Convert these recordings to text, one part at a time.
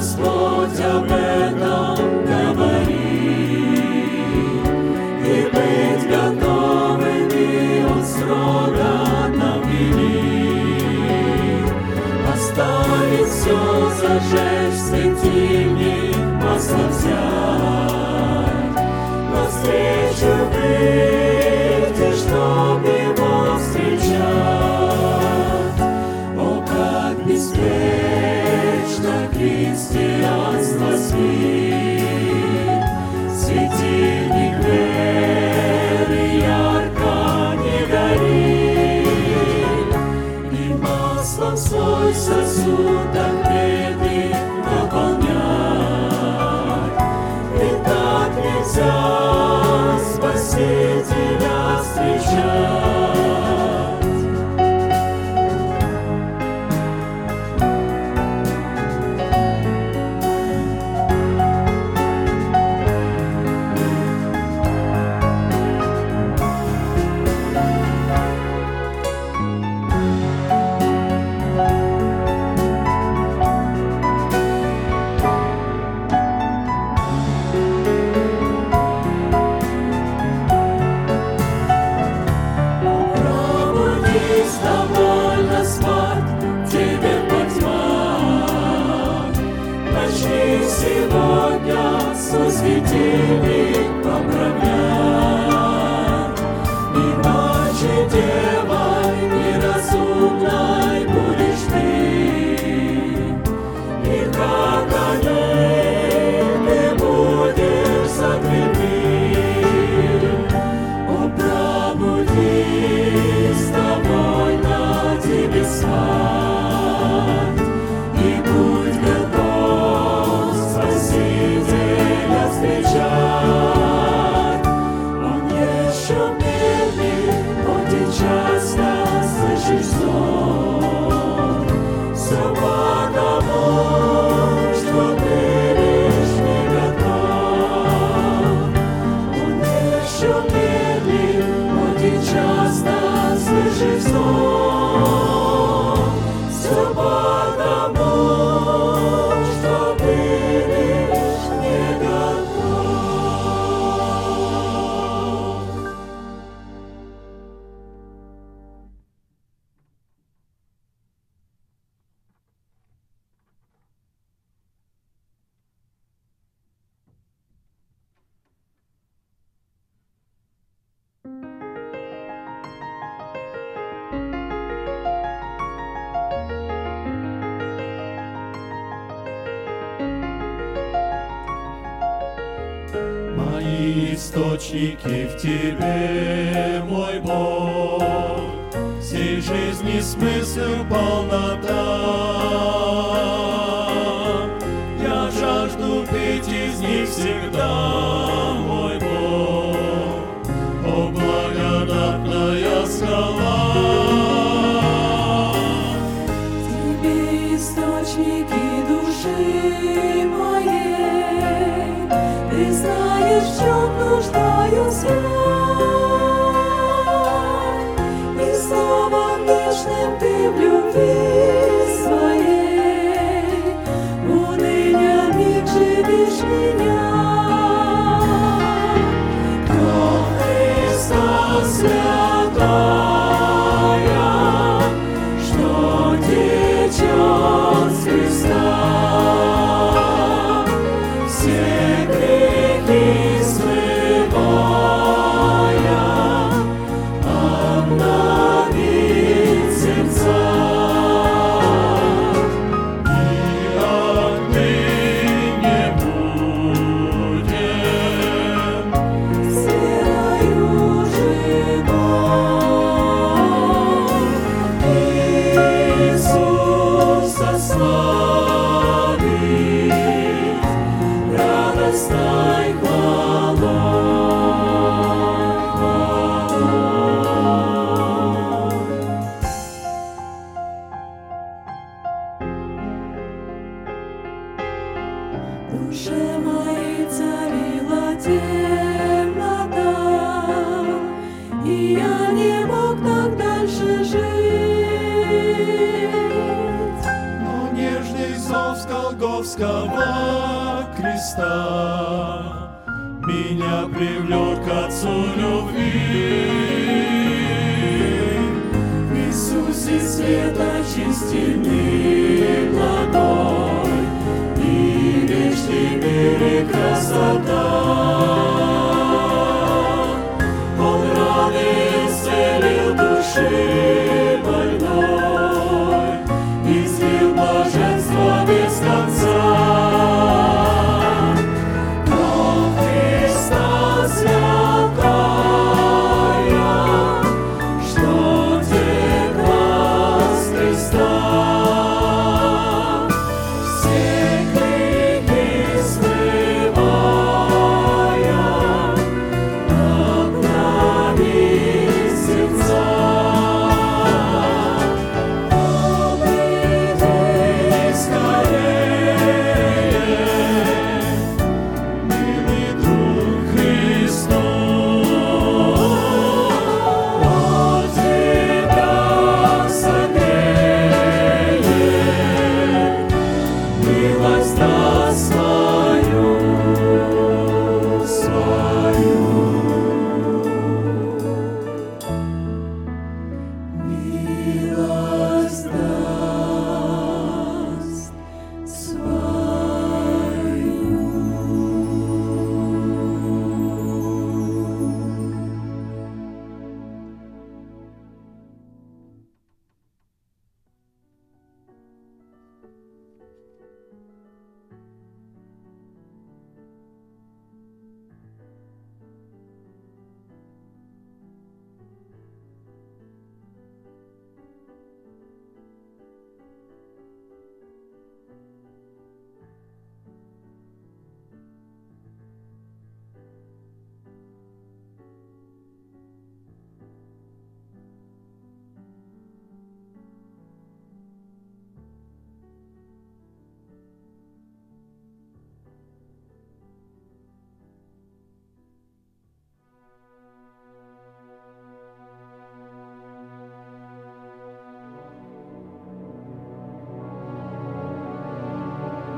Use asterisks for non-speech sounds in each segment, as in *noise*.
Господь об этом говорит, и быть готовыми он строго нам велит. Оставить все, зажечь светильник, масло взять.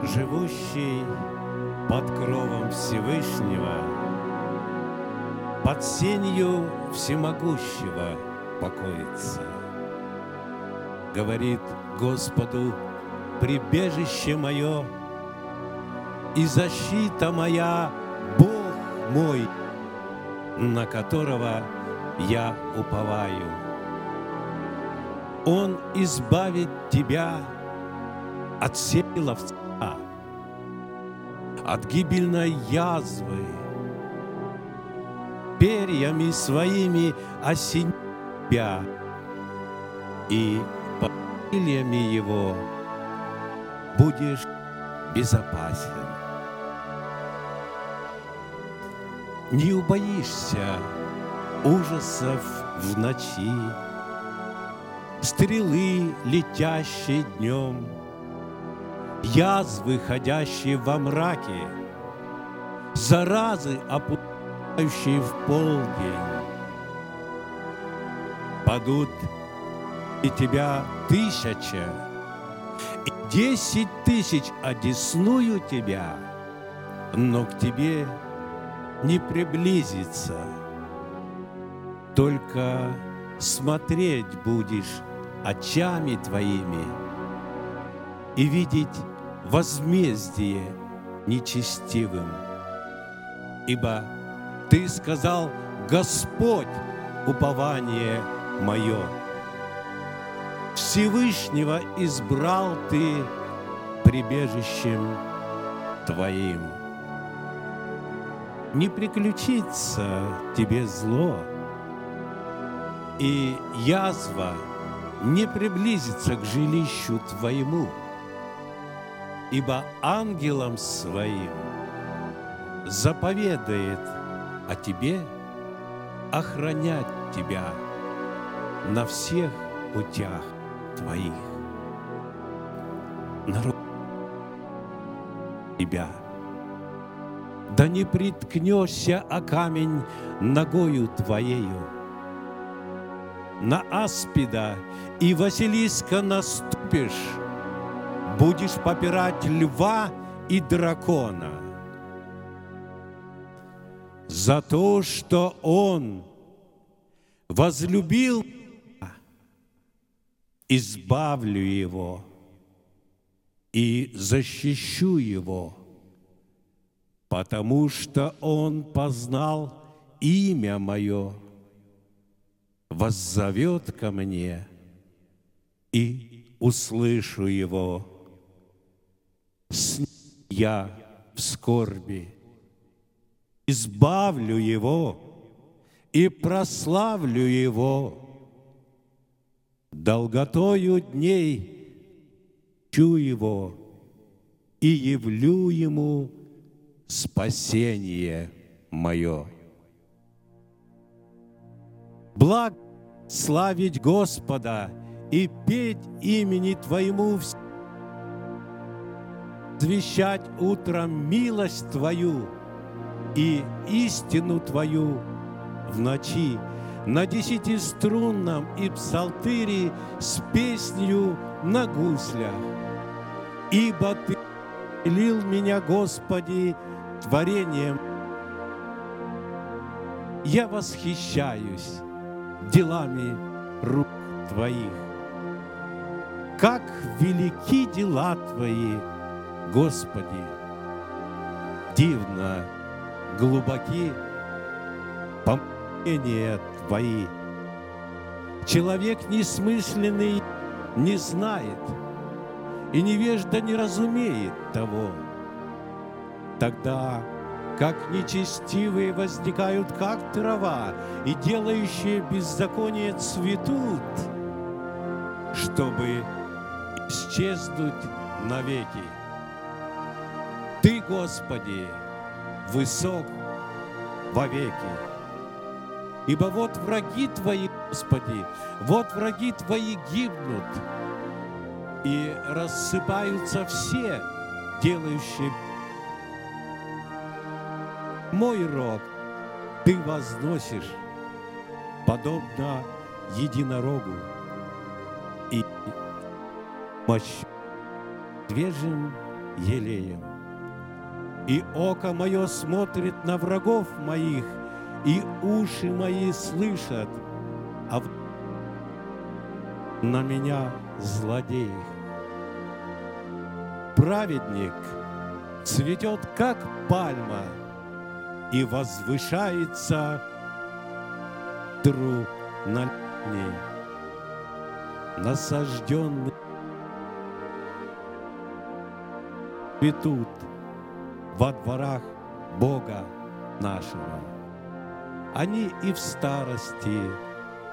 Живущий под кровом Всевышнего, под сенью всемогущего покоится. Говорит Господу, прибежище мое и защита моя, Бог мой, на которого я уповаю. Он избавит тебя от сети ловца, от гибельной язвы, перьями своими осенит тебя, и под его будешь безопасен. Не убоишься ужасов в ночи, стрелы, летящие днем, язвы, ходящие во мраке, заразы, опускающие в полдень. Падут и тебя тысяча, и десять тысяч одесную тебя, но к тебе не приблизится. Только смотреть будешь очами твоими и видеть возмездие нечестивым. Ибо ты сказал, Господь, упование мое. Всевышнего избрал ты прибежищем твоим. Не приключится тебе зло, и язва не приблизится к жилищу твоему, ибо ангелам своим заповедает о тебе охранять тебя на всех путях твоих. Народ тебя, да не приткнешься о камень ногою твоею, на аспида и Василиска наступишь, будешь попирать льва и дракона. За то, что он возлюбил, избавлю его и защищу его, потому что он познал имя мое, воззовет ко мне, и услышу его. С ним я в скорби, избавлю его и прославлю его. Долготою дней чу его и явлю ему спасение мое. Благ славить Господа и петь имени Твоему, вс- звещать утром милость Твою и истину Твою в ночи, на десятиструнном и псалтыре с песнью на гуслях. Ибо Ты лил меня, Господи, творением. Я восхищаюсь делами рук Твоих. Как велики дела Твои, Господи! Дивно глубоки помышления Твои. Человек несмысленный не знает, и невежда не разумеет того. Тогда как нечестивые возникают, как трава, и делающие беззаконие цветут, чтобы исчезнуть навеки. Господи, высок вовеки. Ибо вот враги Твои, Господи, вот враги Твои гибнут, и рассыпаются все, делающие мой рог ты возносишь, подобно единорогу, и мощь свежим елеем. И око мое смотрит на врагов моих, и уши мои слышат, а на меня злодеев. Праведник цветет, как пальма, и возвышается друг на ней, насажденный цветут во дворах Бога нашего. Они и в старости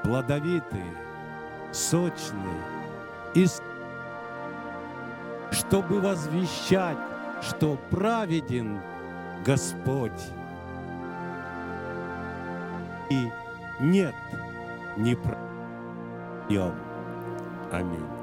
плодовиты, сочны, и чтобы возвещать, что праведен Господь и нет неправдем. Аминь.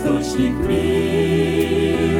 Источник мира,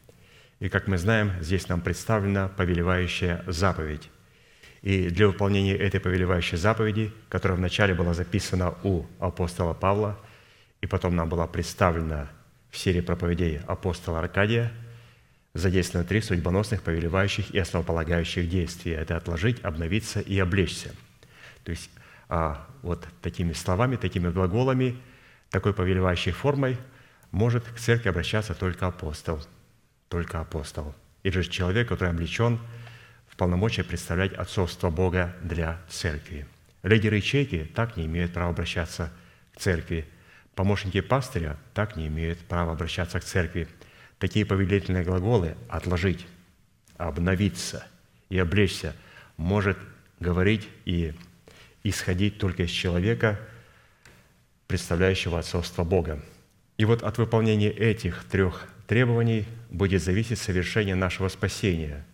и, как мы знаем, здесь нам представлена повелевающая заповедь. И для выполнения этой повелевающей заповеди, которая вначале была записана у апостола Павла, и потом нам была представлена в серии проповедей апостола Аркадия, задействованы три судьбоносных, повелевающих и основополагающих действия. Это отложить, обновиться и облечься. То есть а, вот такими словами, такими глаголами, такой повелевающей формой может к церкви обращаться только апостол – только апостол. Или же человек, который облечен в полномочия представлять отцовство Бога для церкви. Лидеры ячейки так не имеют права обращаться к церкви. Помощники пастыря так не имеют права обращаться к церкви. Такие повелительные глаголы «отложить», «обновиться» и «облечься» может говорить и исходить только из человека, представляющего отцовство Бога. И вот от выполнения этих трех требований будет зависеть совершение нашего спасения.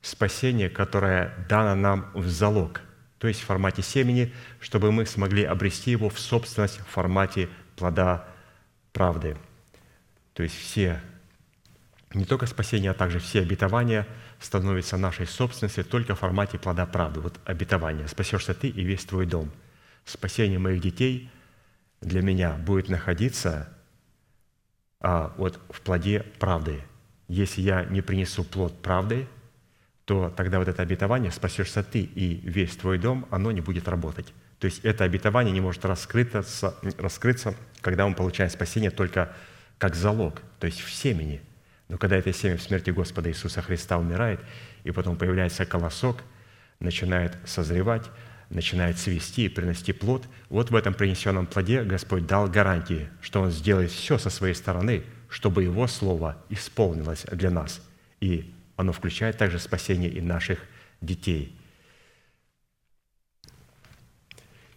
Спасение, которое дано нам в залог, то есть в формате семени, чтобы мы смогли обрести его в собственность в формате плода правды. То есть все, не только спасение, а также все обетования становятся нашей собственностью только в формате плода правды. Вот обетование. Спасешься ты и весь твой дом. Спасение моих детей для меня будет находиться а, вот в плоде правды. Если я не принесу плод правды, то тогда вот это обетование «спасешься ты и весь твой дом», оно не будет работать. То есть это обетование не может раскрыться, раскрыться, когда мы получаем спасение только как залог, то есть в семени. Но когда это семя в смерти Господа Иисуса Христа умирает, и потом появляется колосок, начинает созревать, начинает свести и принести плод, вот в этом принесенном плоде Господь дал гарантии, что Он сделает все со своей стороны, чтобы Его Слово исполнилось для нас. И оно включает также спасение и наших детей.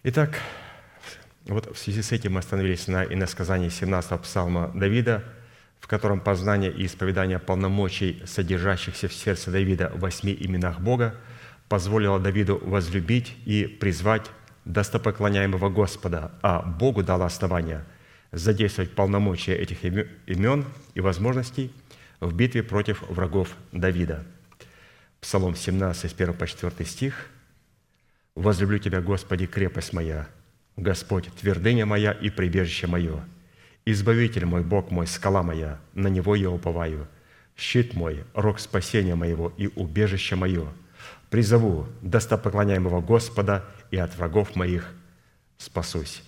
Итак, вот в связи с этим мы остановились на иносказании 17 псалма Давида, в котором познание и исповедание полномочий, содержащихся в сердце Давида в восьми именах Бога – позволила Давиду возлюбить и призвать достопоклоняемого Господа, а Богу дало основание задействовать полномочия этих имен и возможностей в битве против врагов Давида. Псалом 17, с 1 по 4 стих. «Возлюблю Тебя, Господи, крепость моя, Господь, твердыня моя и прибежище мое, Избавитель мой, Бог мой, скала моя, на Него я уповаю, щит мой, рог спасения моего и убежище мое – призову достопоклоняемого Господа, и от врагов моих спасусь».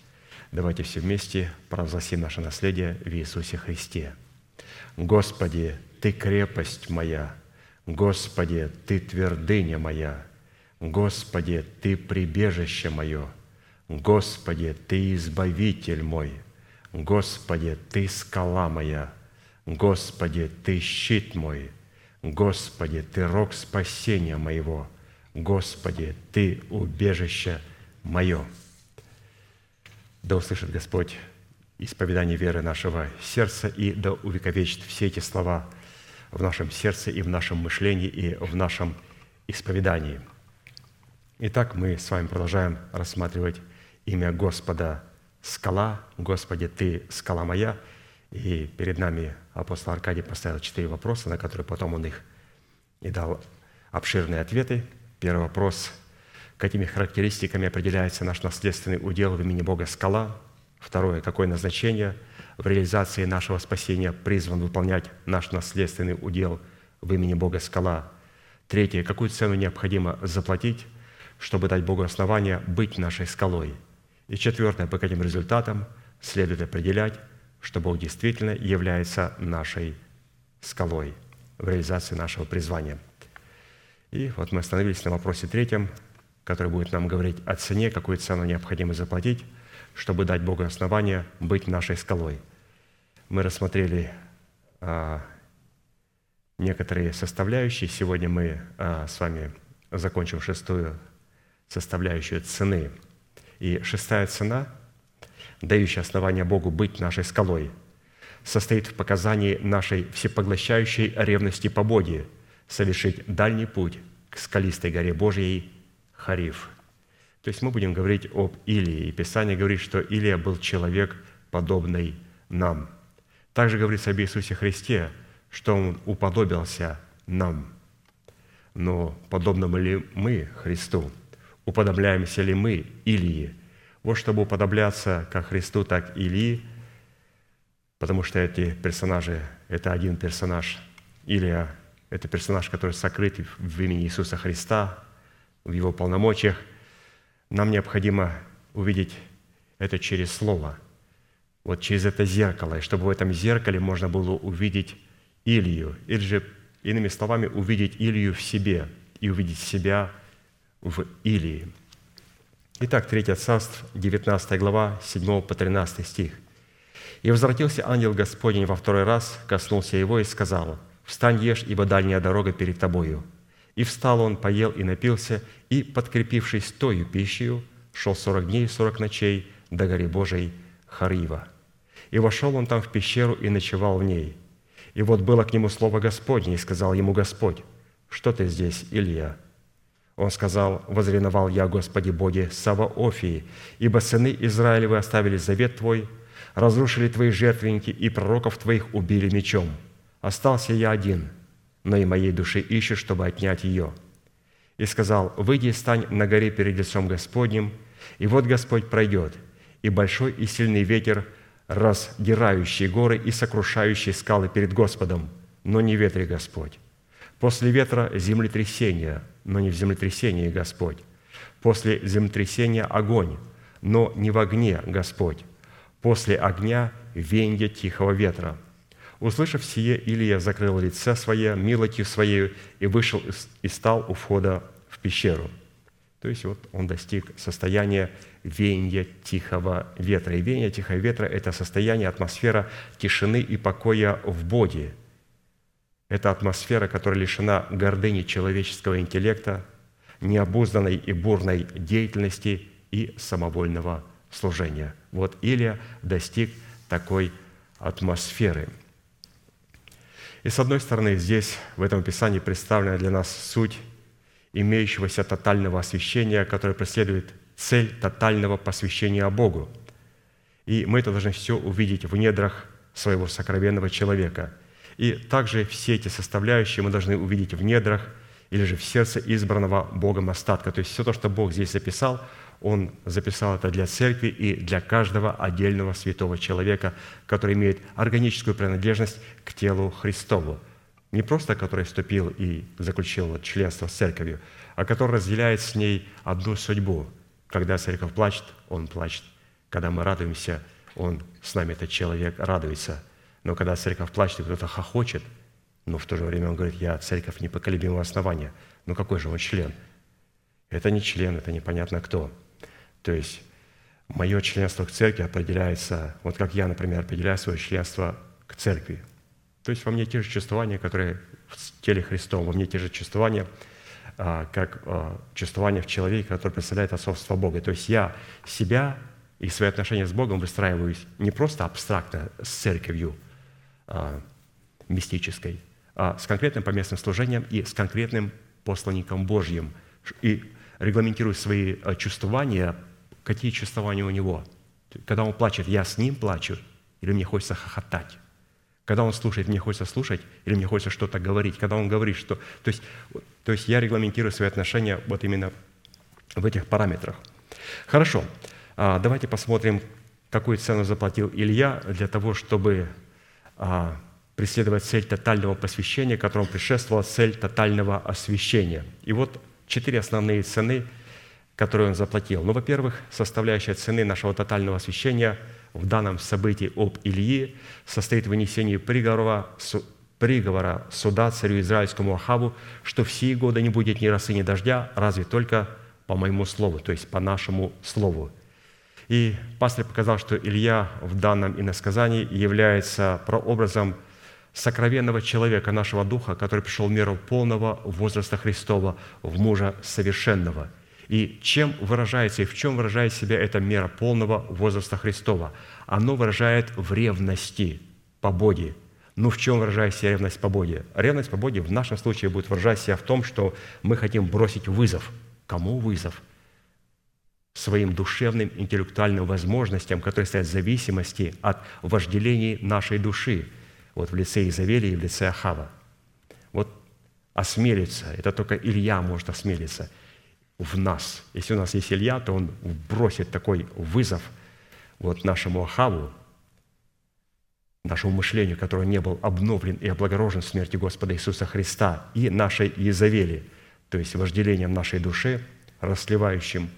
Давайте все вместе провозгласим наше наследие в Иисусе Христе. Господи, Ты крепость моя, Господи, Ты твердыня моя, Господи, Ты прибежище мое, Господи, Ты избавитель мой, Господи, Ты скала моя, Господи, Ты щит мой, Господи, Ты рог спасения моего – Господи, Ты убежище мое. Да услышит Господь исповедание веры нашего сердца и да увековечит все эти слова в нашем сердце и в нашем мышлении и в нашем исповедании. Итак, мы с вами продолжаем рассматривать имя Господа «Скала». «Господи, Ты – скала моя». И перед нами апостол Аркадий поставил четыре вопроса, на которые потом он их и дал обширные ответы – Первый вопрос. Какими характеристиками определяется наш наследственный удел в имени Бога скала? Второе. Какое назначение в реализации нашего спасения призван выполнять наш наследственный удел в имени Бога скала? Третье. Какую цену необходимо заплатить, чтобы дать Богу основание быть нашей скалой? И четвертое. По каким результатам следует определять, что Бог действительно является нашей скалой в реализации нашего призвания – и вот мы остановились на вопросе третьем, который будет нам говорить о цене, какую цену необходимо заплатить, чтобы дать Богу основание быть нашей скалой. Мы рассмотрели а, некоторые составляющие. Сегодня мы а, с вами закончим шестую составляющую цены. И шестая цена, дающая основание Богу быть нашей скалой, состоит в показании нашей всепоглощающей ревности по Боге совершить дальний путь к скалистой горе Божьей Хариф. То есть мы будем говорить об Илии. И Писание говорит, что Илия был человек, подобный нам. Также говорится об Иисусе Христе, что Он уподобился нам. Но подобны ли мы Христу? Уподобляемся ли мы Илии? Вот чтобы уподобляться как Христу, так и Илии, потому что эти персонажи, это один персонаж. Илия – это персонаж, который сокрыт в имени Иисуса Христа, в Его полномочиях. Нам необходимо увидеть это через Слово, вот через это зеркало, и чтобы в этом зеркале можно было увидеть Илью, или же, иными словами, увидеть Илью в себе и увидеть себя в Илии. Итак, 3 Царств, 19 глава, 7 по 13 стих. «И возвратился ангел Господень во второй раз, коснулся его и сказал, «Встань, ешь, ибо дальняя дорога перед тобою». И встал он, поел и напился, и, подкрепившись тою пищей, шел сорок дней и сорок ночей до горы Божией Харива. И вошел он там в пещеру и ночевал в ней. И вот было к нему слово Господне, и сказал ему Господь, «Что ты здесь, Илья?» Он сказал, «Возреновал я, Господи Боге, Саваофии, ибо сыны Израилевы оставили завет Твой, разрушили Твои жертвенники, и пророков Твоих убили мечом. Остался я один, но и моей души ищешь, чтобы отнять ее». И сказал, «Выйди и стань на горе перед лицом Господним, и вот Господь пройдет, и большой и сильный ветер, раздирающий горы и сокрушающий скалы перед Господом, но не ветре Господь. После ветра землетрясение, но не в землетрясении Господь. После землетрясения огонь, но не в огне Господь. После огня венье тихого ветра. Услышав сие, Илия закрыл лице свое милостью своей и вышел и стал у входа в пещеру. То есть вот он достиг состояния веяния тихого ветра. И веяние тихого ветра – это состояние, атмосфера тишины и покоя в Боге – это атмосфера, которая лишена гордыни человеческого интеллекта, необузданной и бурной деятельности и самовольного служения. Вот Илия достиг такой атмосферы. И с одной стороны, здесь, в этом Писании, представлена для нас суть имеющегося тотального освящения, которое преследует цель тотального посвящения Богу. И мы это должны все увидеть в недрах своего сокровенного человека – и также все эти составляющие мы должны увидеть в недрах или же в сердце избранного Богом остатка. То есть все то, что Бог здесь записал, Он записал это для церкви и для каждого отдельного святого человека, который имеет органическую принадлежность к телу Христову. Не просто который вступил и заключил членство с церковью, а который разделяет с ней одну судьбу. Когда церковь плачет, он плачет. Когда мы радуемся, он с нами, этот человек, радуется – но когда церковь плачет, кто-то хохочет, но в то же время он говорит, я церковь непоколебимого основания. Ну какой же он член? Это не член, это непонятно кто. То есть мое членство к церкви определяется, вот как я, например, определяю свое членство к церкви. То есть во мне те же чувствования, которые в теле Христовом, во мне те же чувствования, а, как а, чувствования в человеке, который представляет отцовство Бога. То есть я себя и свои отношения с Богом выстраиваюсь не просто абстрактно с церковью – а, мистической, а с конкретным поместным служением и с конкретным посланником Божьим. И регламентирует свои а, чувствования, какие чувствования у него. Когда он плачет, я с ним плачу, или мне хочется хохотать. Когда он слушает, мне хочется слушать, или мне хочется что-то говорить. Когда он говорит, что... То есть, то есть я регламентирую свои отношения вот именно в этих параметрах. Хорошо, а, давайте посмотрим, какую цену заплатил Илья для того, чтобы преследовать цель тотального посвящения, которому предшествовала цель тотального освящения. И вот четыре основные цены, которые он заплатил. Ну, во-первых, составляющая цены нашего тотального освящения в данном событии об Ильи состоит в вынесении приговора, приговора суда царю Израильскому Ахаву, что в сии годы не будет ни росы, ни дождя, разве только по моему слову, то есть по нашему слову. И пастор показал, что Илья в данном иносказании является прообразом сокровенного человека, нашего духа, который пришел в меру полного возраста Христова, в мужа совершенного. И чем выражается и в чем выражает себя эта мера полного возраста Христова? Оно выражает в ревности по Боге. Ну, в чем выражается ревность по Боге? Ревность по Боге в нашем случае будет выражать себя в том, что мы хотим бросить вызов. Кому вызов? Своим душевным, интеллектуальным возможностям, которые стоят в зависимости от вожделений нашей души, вот в лице Изавелии и в лице Ахава. Вот осмелиться, это только Илья может осмелиться в нас. Если у нас есть Илья, то он бросит такой вызов вот нашему Ахаву, нашему мышлению, который не был обновлен и облагорожен смертью Господа Иисуса Христа, и нашей Изавели, то есть вожделением нашей души, расливающим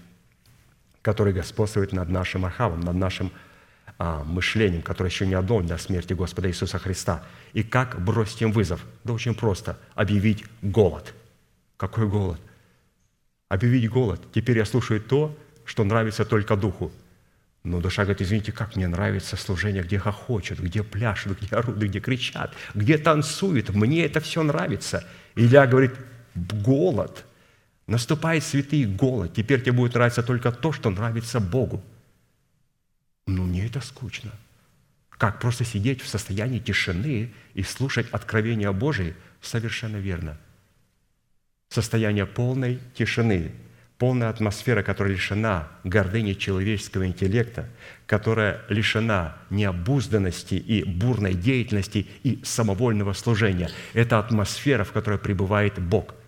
который господствует над нашим Ахавом, над нашим а, мышлением, которое еще не одно для смерти Господа Иисуса Христа. И как бросить им вызов? Да очень просто. Объявить голод. Какой голод? Объявить голод. Теперь я слушаю то, что нравится только Духу. Но душа говорит, извините, как мне нравится служение, где хохочут, где пляшут, где орут, где кричат, где танцуют. Мне это все нравится. Илья говорит, голод – Наступает святый голод. Теперь тебе будет нравиться только то, что нравится Богу. Ну, мне это скучно. Как просто сидеть в состоянии тишины и слушать откровения Божии? Совершенно верно. Состояние полной тишины, полная атмосфера, которая лишена гордыни человеческого интеллекта, которая лишена необузданности и бурной деятельности и самовольного служения. Это атмосфера, в которой пребывает Бог –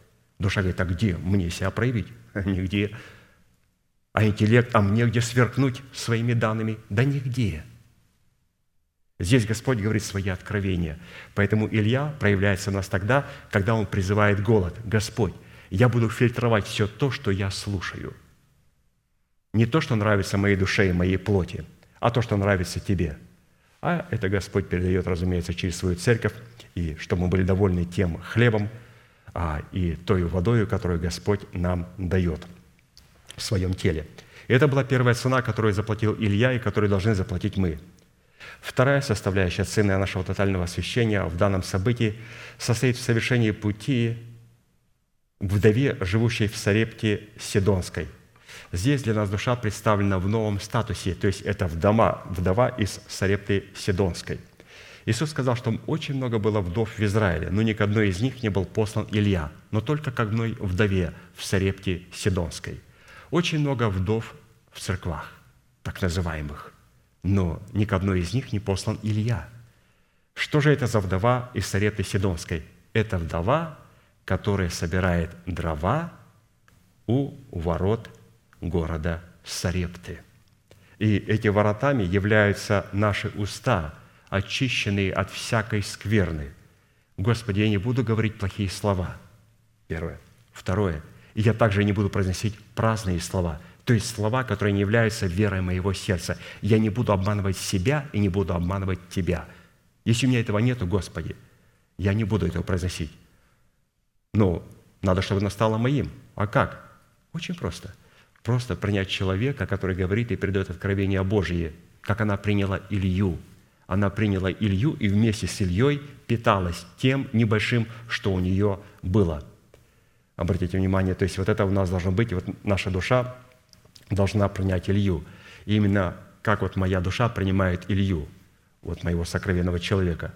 Душа говорит, а где мне себя проявить? *laughs* Нигде. А интеллект, а мне где сверкнуть своими данными? Да нигде. Здесь Господь говорит свои откровения. Поэтому Илья проявляется у нас тогда, когда он призывает голод. Господь, я буду фильтровать все то, что я слушаю. Не то, что нравится моей душе и моей плоти, а то, что нравится тебе. А это Господь передает, разумеется, через свою церковь, и чтобы мы были довольны тем хлебом, и той водой, которую Господь нам дает в своем теле. Это была первая цена, которую заплатил Илья и которую должны заплатить мы. Вторая составляющая цены нашего тотального освящения в данном событии состоит в совершении пути вдове, живущей в Сарепте Сидонской. Здесь для нас душа представлена в новом статусе, то есть это вдова, вдова из Сарепты Сидонской – Иисус сказал, что очень много было вдов в Израиле, но ни к одной из них не был послан Илья, но только к одной вдове в Сарепте Сидонской. Очень много вдов в церквах, так называемых, но ни к одной из них не послан Илья. Что же это за вдова из Сарепты Сидонской? Это вдова, которая собирает дрова у ворот города Сарепты. И эти воротами являются наши уста – очищенные от всякой скверны. Господи, я не буду говорить плохие слова. Первое. Второе. И я также не буду произносить праздные слова, то есть слова, которые не являются верой моего сердца. Я не буду обманывать себя и не буду обманывать Тебя. Если у меня этого нет, Господи, я не буду этого произносить. Но надо, чтобы оно стало моим. А как? Очень просто. Просто принять человека, который говорит и передает откровение Божие, как она приняла Илью – она приняла Илью и вместе с Ильей питалась тем небольшим, что у нее было. Обратите внимание, то есть вот это у нас должно быть, и вот наша душа должна принять Илью. И именно как вот моя душа принимает Илью, вот моего сокровенного человека.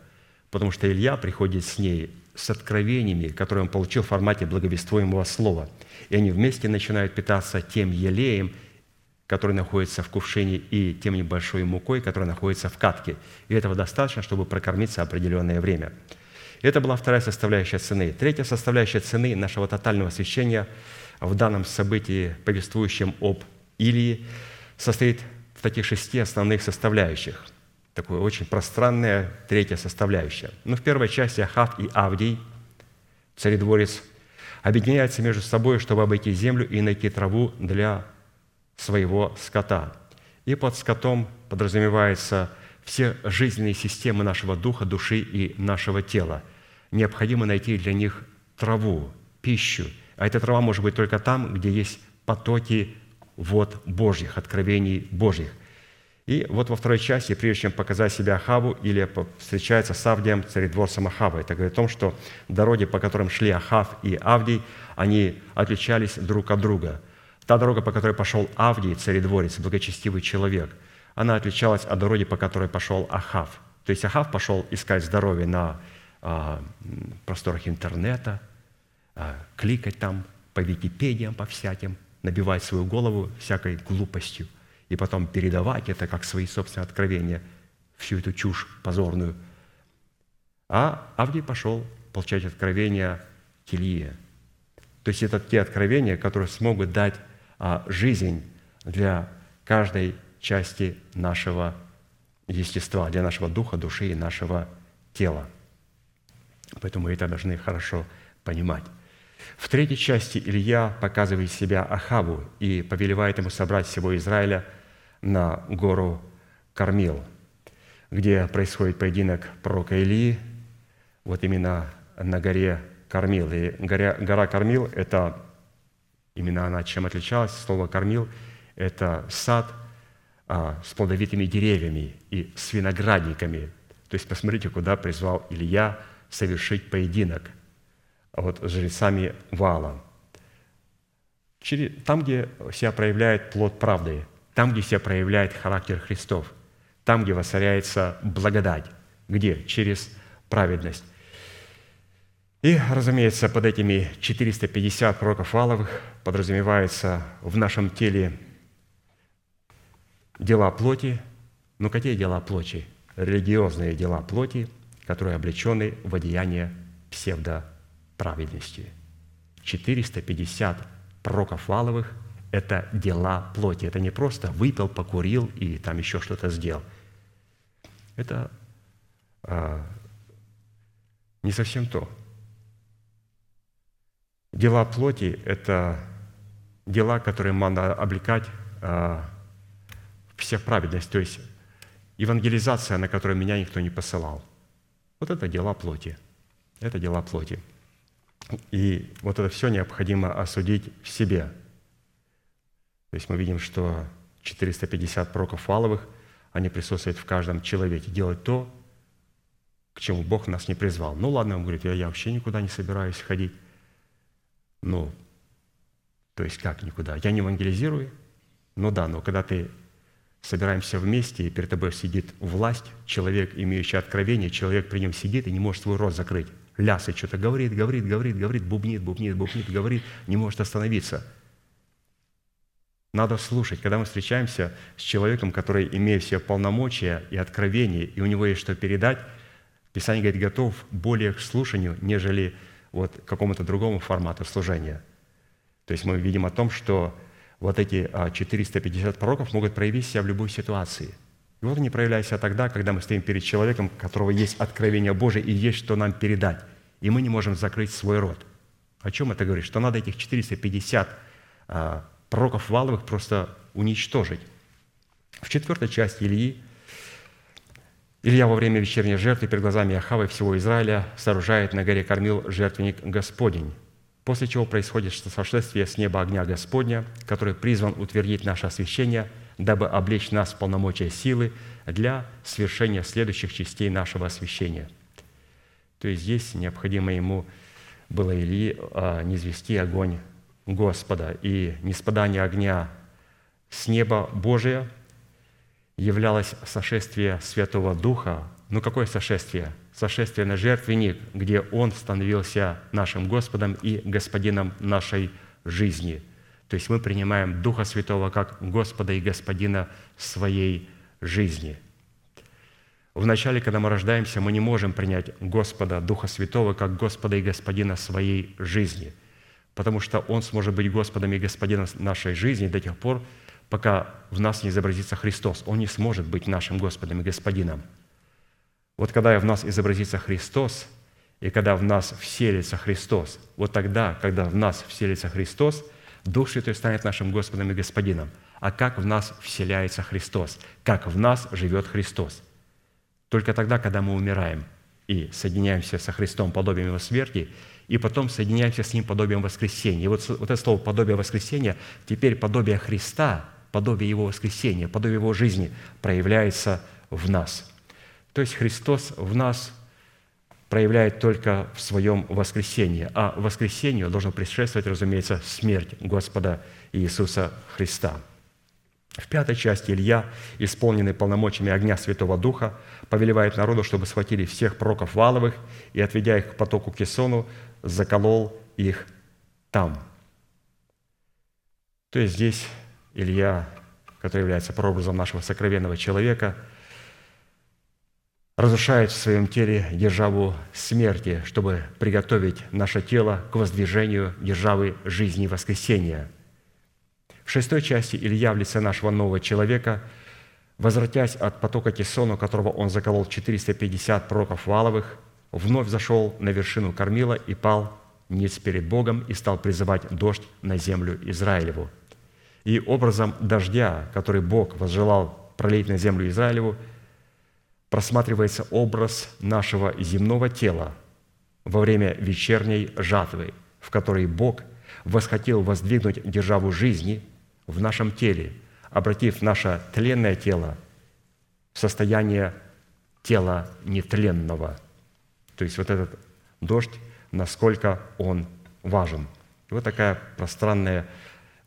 Потому что Илья приходит с ней с откровениями, которые он получил в формате благовествуемого слова. И они вместе начинают питаться тем елеем который находится в кувшине, и тем небольшой мукой, которая находится в катке. И этого достаточно, чтобы прокормиться определенное время. Это была вторая составляющая цены. Третья составляющая цены нашего тотального освящения в данном событии, повествующем об Илии, состоит в таких шести основных составляющих. Такое очень пространная третья составляющая. Но ну, в первой части Ахав и Авдий, царедворец, объединяются между собой, чтобы обойти землю и найти траву для своего скота. И под скотом подразумевается все жизненные системы нашего духа, души и нашего тела. Необходимо найти для них траву, пищу. А эта трава может быть только там, где есть потоки вод Божьих, откровений Божьих. И вот во второй части, прежде чем показать себя Ахаву, Илия встречается с Авдием, царедворцем Ахава. Это говорит о том, что дороги, по которым шли Ахав и Авдий, они отличались друг от друга. Та дорога, по которой пошел Авдий, царедворец, благочестивый человек, она отличалась от дороги, по которой пошел Ахав. То есть Ахав пошел искать здоровье на а, просторах интернета, а, кликать там по Википедиям, по всяким, набивать свою голову всякой глупостью и потом передавать это как свои собственные откровения, всю эту чушь позорную. А Авдий пошел получать откровения Килия. То есть это те откровения, которые смогут дать жизнь для каждой части нашего естества, для нашего духа, души и нашего тела. Поэтому мы это должны хорошо понимать. В третьей части Илья показывает себя Ахаву и повелевает ему собрать всего Израиля на гору Кармил, где происходит поединок пророка Илии, вот именно на горе Кармил. И гора, гора Кармил – это именно она чем отличалась. Слово «кармил» – это сад а, с плодовитыми деревьями и с виноградниками. То есть посмотрите, куда призвал Илья совершить поединок – вот, с жрецами Вала. Там, где себя проявляет плод правды, там, где себя проявляет характер Христов, там, где воцаряется благодать. Где? Через праведность. И, разумеется, под этими 450 пророков Валовых подразумевается в нашем теле дела плоти. Ну, какие дела плоти? Религиозные дела плоти, которые облечены в одеяние псевдо праведности. 450 пророков валовых – это дела плоти. Это не просто выпил, покурил и там еще что-то сделал. Это а, не совсем то. Дела плоти – это дела, которые надо облекать а, в всех праведность, то есть евангелизация, на которую меня никто не посылал. Вот это дела плоти. Это дела плоти. И вот это все необходимо осудить в себе. То есть мы видим, что 450 пророков валовых, они присутствуют в каждом человеке. Делать то, к чему Бог нас не призвал. Ну ладно, он говорит, я, я вообще никуда не собираюсь ходить. Ну, то есть как никуда? Я не евангелизирую? Ну да, но когда ты собираемся вместе, и перед тобой сидит власть, человек, имеющий откровение, человек при нем сидит и не может свой рот закрыть лясы что-то говорит, говорит, говорит, говорит, бубнит, бубнит, бубнит, говорит, не может остановиться. Надо слушать. Когда мы встречаемся с человеком, который имеет все полномочия и откровения, и у него есть что передать, Писание говорит, готов более к слушанию, нежели вот к какому-то другому формату служения. То есть мы видим о том, что вот эти 450 а, пророков могут проявить себя в любой ситуации – и вот они проявляются тогда, когда мы стоим перед человеком, у которого есть откровение Божие и есть что нам передать. И мы не можем закрыть свой рот. О чем это говорит? Что надо этих 450 а, пророков валовых просто уничтожить. В четвертой части Ильи Илья во время вечерней жертвы перед глазами Ахавы всего Израиля сооружает на горе Кормил жертвенник Господень, после чего происходит сошествие с неба огня Господня, который призван утвердить наше освящение – дабы облечь нас в полномочия силы для свершения следующих частей нашего освящения. То есть здесь необходимо ему было Илии а, низвести огонь Господа. И неспадание огня с неба Божия являлось сошествие Святого Духа. Ну какое сошествие? Сошествие на жертвенник, где Он становился нашим Господом и Господином нашей жизни – то есть мы принимаем Духа Святого как Господа и Господина своей жизни. Вначале, когда мы рождаемся, мы не можем принять Господа, Духа Святого, как Господа и Господина своей жизни, потому что Он сможет быть Господом и Господином нашей жизни до тех пор, пока в нас не изобразится Христос. Он не сможет быть нашим Господом и Господином. Вот когда в нас изобразится Христос, и когда в нас вселится Христос, вот тогда, когда в нас вселится Христос – Дух Святой станет нашим Господом и Господином. А как в нас вселяется Христос? Как в нас живет Христос? Только тогда, когда мы умираем и соединяемся со Христом подобием Его смерти, и потом соединяемся с Ним подобием воскресения. И вот, вот это слово «подобие воскресения» теперь подобие Христа, подобие Его воскресения, подобие Его жизни проявляется в нас. То есть Христос в нас проявляет только в своем воскресении, а воскресению должно предшествовать, разумеется, смерть Господа Иисуса Христа. В пятой части Илья, исполненный полномочиями огня Святого Духа, повелевает народу, чтобы схватили всех пророков Валовых и, отведя их к потоку Кесону, заколол их там. То есть здесь Илья, который является прообразом нашего сокровенного человека, разрушает в своем теле державу смерти, чтобы приготовить наше тело к воздвижению державы жизни и воскресения. В шестой части Илья в лице нашего нового человека, возвратясь от потока Кесону, которого он заколол 450 пророков Валовых, вновь зашел на вершину Кормила и пал ниц перед Богом и стал призывать дождь на землю Израилеву. И образом дождя, который Бог возжелал пролить на землю Израилеву, просматривается образ нашего земного тела во время вечерней жатвы, в которой Бог восхотел воздвигнуть державу жизни в нашем теле, обратив наше тленное тело в состояние тела нетленного. То есть вот этот дождь, насколько он важен. И вот такая пространная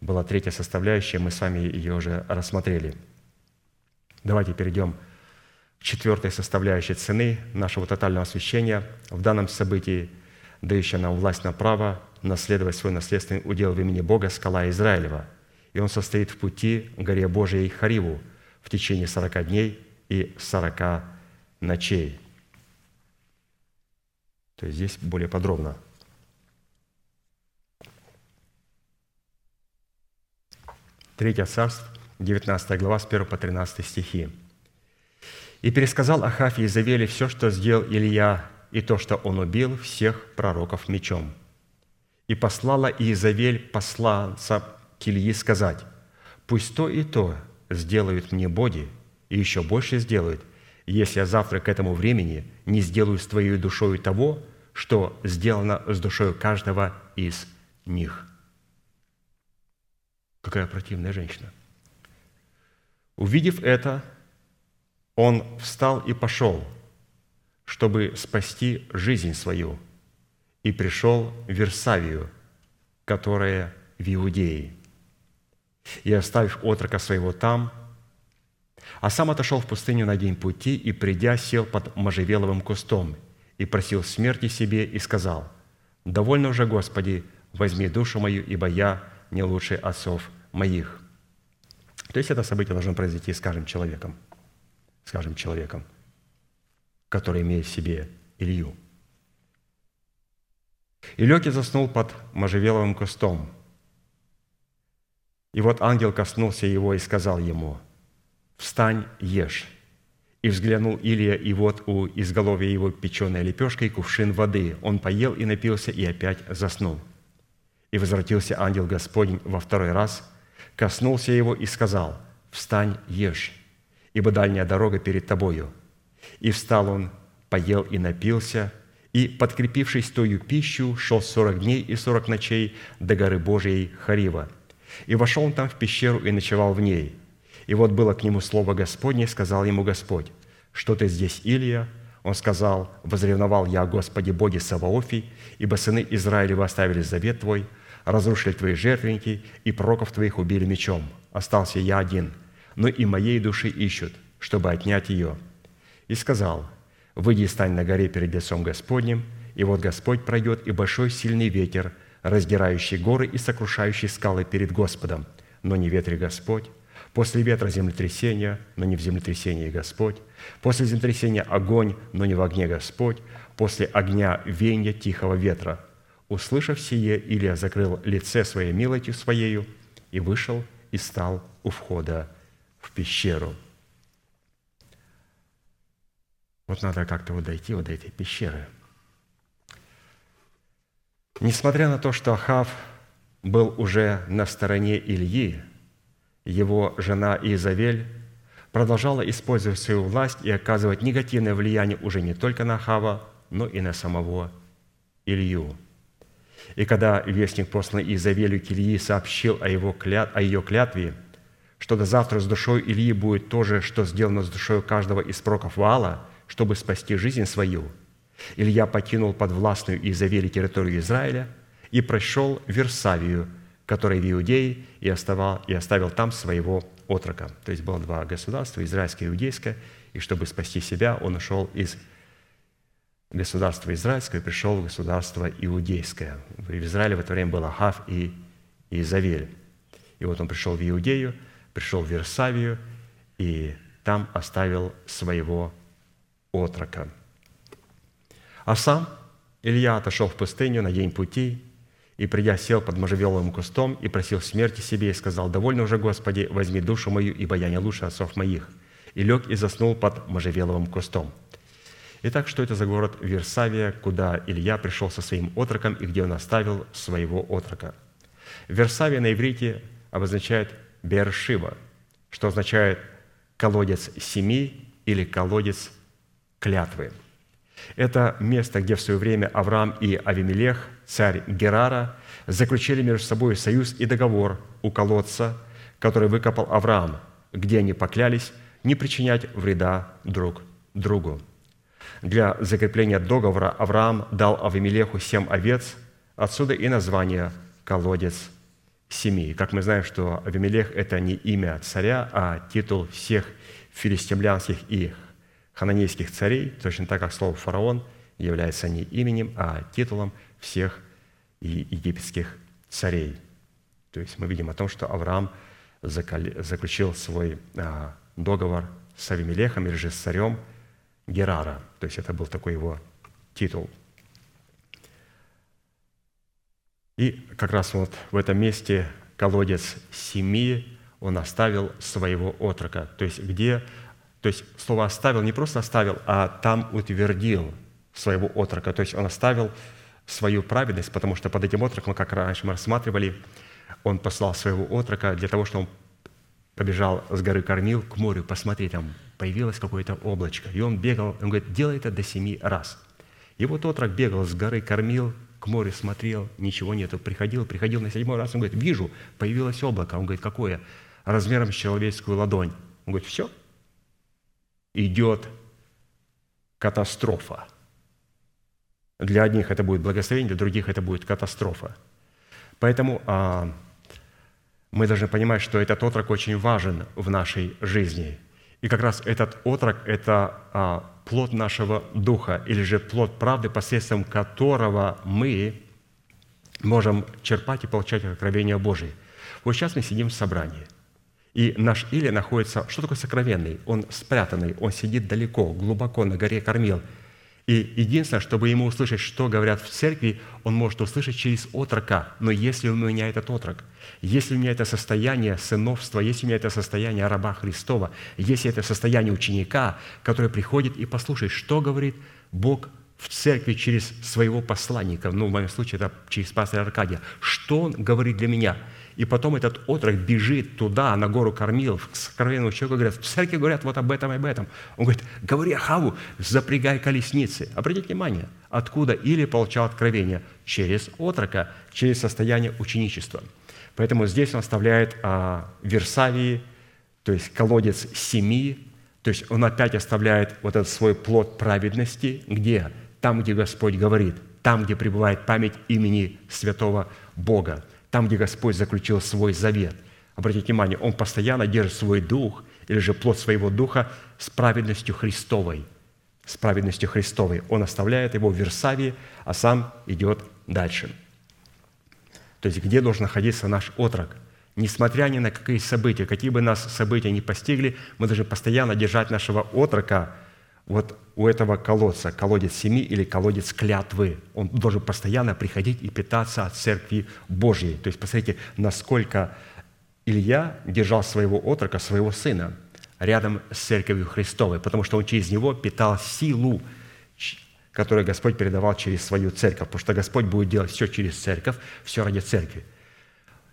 была третья составляющая, мы с вами ее уже рассмотрели. Давайте перейдем к четвертой составляющей цены нашего тотального освящения в данном событии, дающая нам власть на право наследовать свой наследственный удел в имени Бога, скала Израилева. И он состоит в пути горе Божией Хариву в течение сорока дней и сорока ночей. То есть здесь более подробно – Третье царство, 19 глава, с 1 по 13 стихи. «И пересказал Ахав и Изавели все, что сделал Илья, и то, что он убил всех пророков мечом. И послала Иезавель посланца к Ильи сказать, «Пусть то и то сделают мне боги, и еще больше сделают, если я завтра к этому времени не сделаю с твоей душою того, что сделано с душою каждого из них». Какая противная женщина. Увидев это, он встал и пошел, чтобы спасти жизнь свою, и пришел в Версавию, которая в Иудее. И, оставив отрока своего там, а сам отошел в пустыню на день пути и, придя, сел под можжевеловым кустом и просил смерти себе и сказал, «Довольно уже, Господи, возьми душу мою, ибо я не лучше отцов моих». То есть это событие должно произойти с каждым человеком, с каждым человеком, который имеет в себе Илью. И лег и заснул под можжевеловым кустом. И вот ангел коснулся его и сказал ему, «Встань, ешь». И взглянул Илия, и вот у изголовья его печеная лепешка и кувшин воды. Он поел и напился, и опять заснул. И возвратился ангел Господень во второй раз – коснулся его и сказал, «Встань, ешь, ибо дальняя дорога перед тобою». И встал он, поел и напился, и, подкрепившись тою пищу, шел сорок дней и сорок ночей до горы Божией Харива. И вошел он там в пещеру и ночевал в ней. И вот было к нему слово Господне, сказал ему Господь, «Что ты здесь, Илия?» Он сказал, «Возревновал я о Господе Боге Саваофи, ибо сыны Израилева оставили завет Твой, разрушили твои жертвенники, и пророков твоих убили мечом. Остался я один, но и моей души ищут, чтобы отнять ее. И сказал, выйди и стань на горе перед лицом Господним, и вот Господь пройдет, и большой сильный ветер, раздирающий горы и сокрушающий скалы перед Господом, но не ветре Господь. После ветра землетрясения, но не в землетрясении Господь. После землетрясения огонь, но не в огне Господь. После огня венья тихого ветра, Услышав сие, Илия закрыл лице своей милостью своею и вышел и стал у входа в пещеру. Вот надо как-то вот дойти вот до этой пещеры. Несмотря на то, что Ахав был уже на стороне Ильи, его жена Изавель продолжала использовать свою власть и оказывать негативное влияние уже не только на Ахава, но и на самого Илью – и когда вестник, посланный Изавелью к Ильи, сообщил о, его клят... о ее клятве, что до завтра с душой Ильи будет то же, что сделано с душой каждого из пророков Ваала, чтобы спасти жизнь свою. Илья покинул подвластную Изавели территорию Израиля и прошел Версавию, который в Иудее, и оставил, и оставил там своего отрока. То есть было два государства, израильское и иудейское, и чтобы спасти себя, он ушел из государства израильского и пришел в государство иудейское. В Израиле в это время был Ахав и Изавель. И вот он пришел в Иудею, пришел в Версавию, и там оставил своего отрока. А сам Илья отошел в пустыню на день пути, и, придя, сел под можжевеловым кустом и просил смерти себе, и сказал, «Довольно уже, Господи, возьми душу мою, ибо я не лучше отцов моих». И лег и заснул под можжевеловым кустом. Итак, что это за город Версавия, куда Илья пришел со своим отроком и где он оставил своего отрока? Версавия на иврите обозначает Бершива, что означает колодец семи или колодец клятвы. Это место, где в свое время Авраам и Авимелех, царь Герара, заключили между собой союз и договор у колодца, который выкопал Авраам, где они поклялись не причинять вреда друг другу. Для закрепления договора Авраам дал Авимелеху семь овец, отсюда и название «колодец семьи». Как мы знаем, что Авимелех – это не имя царя, а титул всех филистимлянских и хананейских царей, точно так как слово «фараон» является не именем, а титулом всех египетских царей. То есть мы видим о том, что Авраам заключил свой а, договор с Авимелехом или же с царем Герара. То есть это был такой его титул. И как раз вот в этом месте колодец семьи он оставил своего отрока. То есть где, то есть слово «оставил» не просто оставил, а там утвердил своего отрока. То есть он оставил свою праведность, потому что под этим отроком, как раньше мы рассматривали, он послал своего отрока для того, чтобы он побежал с горы Кормил к морю, посмотри, там появилось какое-то облачко. И он бегал, он говорит, делай это до семи раз. И вот отрок бегал с горы Кормил, к морю смотрел, ничего нету. Приходил, приходил на седьмой раз, он говорит, вижу, появилось облако. Он говорит, какое? Размером с человеческую ладонь. Он говорит, все, идет катастрофа. Для одних это будет благословение, для других это будет катастрофа. Поэтому а, мы должны понимать, что этот отрок очень важен в нашей жизни. И как раз этот отрок – это а, плод нашего духа, или же плод правды, посредством которого мы можем черпать и получать откровение Божие. Вот сейчас мы сидим в собрании, и наш Илия находится, что такое сокровенный? Он спрятанный, он сидит далеко, глубоко на горе Кормил – и единственное, чтобы ему услышать, что говорят в церкви, он может услышать через отрока. Но если у меня этот отрок, если у меня это состояние сыновства, если у меня это состояние раба Христова, если это состояние ученика, который приходит и послушает, что говорит Бог в церкви через своего посланника, ну, в моем случае это через пастора Аркадия, что он говорит для меня – и потом этот отрок бежит туда, на гору Кормил, к сокровенному человеку, говорят, в церкви говорят вот об этом и об этом. Он говорит, говори Ахаву, запрягай колесницы. Обратите внимание, откуда или получал откровение? Через отрока, через состояние ученичества. Поэтому здесь он оставляет а, Версавии, то есть колодец семьи, то есть он опять оставляет вот этот свой плод праведности, где? Там, где Господь говорит, там, где пребывает память имени святого Бога там, где Господь заключил свой завет. Обратите внимание, Он постоянно держит свой дух или же плод своего духа с праведностью Христовой. С праведностью Христовой. Он оставляет его в Версавии, а сам идет дальше. То есть где должен находиться наш отрок? Несмотря ни на какие события, какие бы нас события не постигли, мы должны постоянно держать нашего отрока – вот у этого колодца, колодец семьи или колодец клятвы, он должен постоянно приходить и питаться от Церкви Божьей. То есть, посмотрите, насколько Илья держал своего отрока, своего сына, рядом с Церковью Христовой, потому что он через него питал силу, которую Господь передавал через свою церковь, потому что Господь будет делать все через церковь, все ради церкви.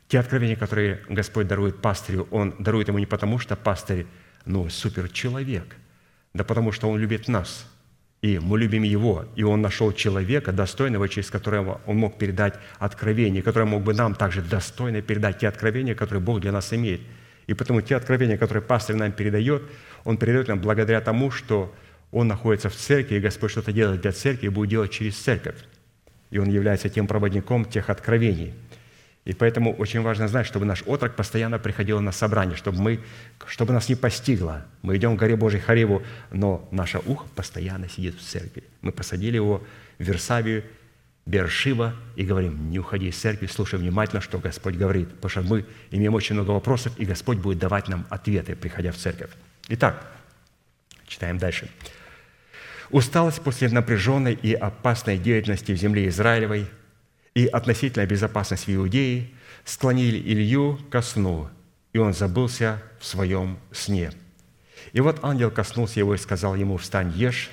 Те откровения, которые Господь дарует пастырю, Он дарует ему не потому, что пастырь, ну, суперчеловек – да потому что Он любит нас, и мы любим Его, и Он нашел человека, достойного, через которого Он мог передать откровение, который мог бы нам также достойно передать те откровения, которые Бог для нас имеет. И потому те откровения, которые пастырь нам передает, он передает нам благодаря тому, что он находится в церкви, и Господь что-то делает для церкви и будет делать через церковь. И он является тем проводником тех откровений. И поэтому очень важно знать, чтобы наш отрок постоянно приходил на собрание, чтобы, мы, чтобы нас не постигло. Мы идем к горе Божьей Хариву, но наше ухо постоянно сидит в церкви. Мы посадили его в Версавию, Бершива и говорим, не уходи из церкви, слушай внимательно, что Господь говорит, потому что мы имеем очень много вопросов, и Господь будет давать нам ответы, приходя в церковь. Итак, читаем дальше. Усталость после напряженной и опасной деятельности в земле Израилевой и относительная безопасность в Иудее склонили Илью ко сну, и он забылся в своем сне. И вот ангел коснулся его и сказал ему, «Встань, ешь».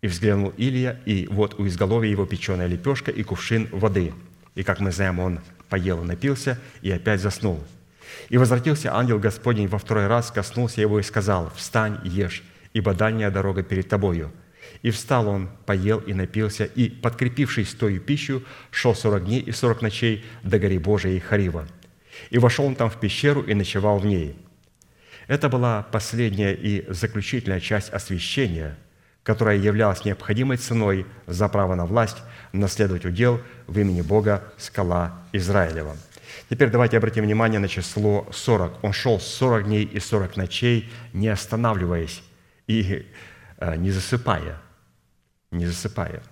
И взглянул Илья, и вот у изголовья его печеная лепешка и кувшин воды. И, как мы знаем, он поел и напился, и опять заснул. И возвратился ангел Господень во второй раз, коснулся его и сказал, «Встань, ешь, ибо дальняя дорога перед тобою». И встал он, поел и напился, и, подкрепившись той пищу, шел сорок дней и сорок ночей до гори Божией Харива. И вошел он там в пещеру и ночевал в ней. Это была последняя и заключительная часть освящения, которая являлась необходимой ценой за право на власть наследовать удел в имени Бога скала Израилева. Теперь давайте обратим внимание на число 40. Он шел 40 дней и 40 ночей, не останавливаясь и э, не засыпая. Не засыпая.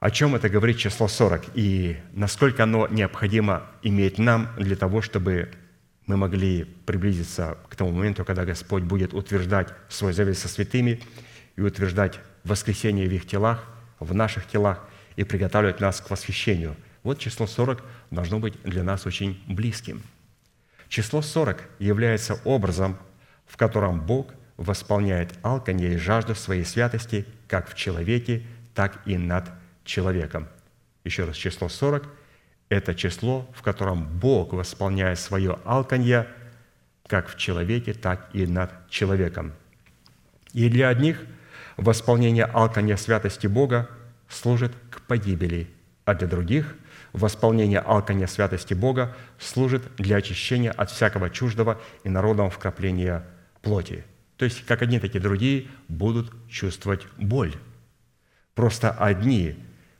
О чем это говорит число 40 и насколько оно необходимо иметь нам для того, чтобы мы могли приблизиться к тому моменту, когда Господь будет утверждать свой завет со святыми и утверждать воскресение в их телах, в наших телах и приготавливать нас к восхищению. Вот число 40 должно быть для нас очень близким. Число 40 является образом, в котором Бог восполняет алканье и жажду своей святости как в человеке, так и над человеком. Еще раз, число 40 – это число, в котором Бог восполняет свое алканье как в человеке, так и над человеком. И для одних восполнение алканья святости Бога служит к погибели, а для других восполнение алканья святости Бога служит для очищения от всякого чуждого и народного вкрапления плоти. То есть, как одни, так и другие будут чувствовать боль. Просто одни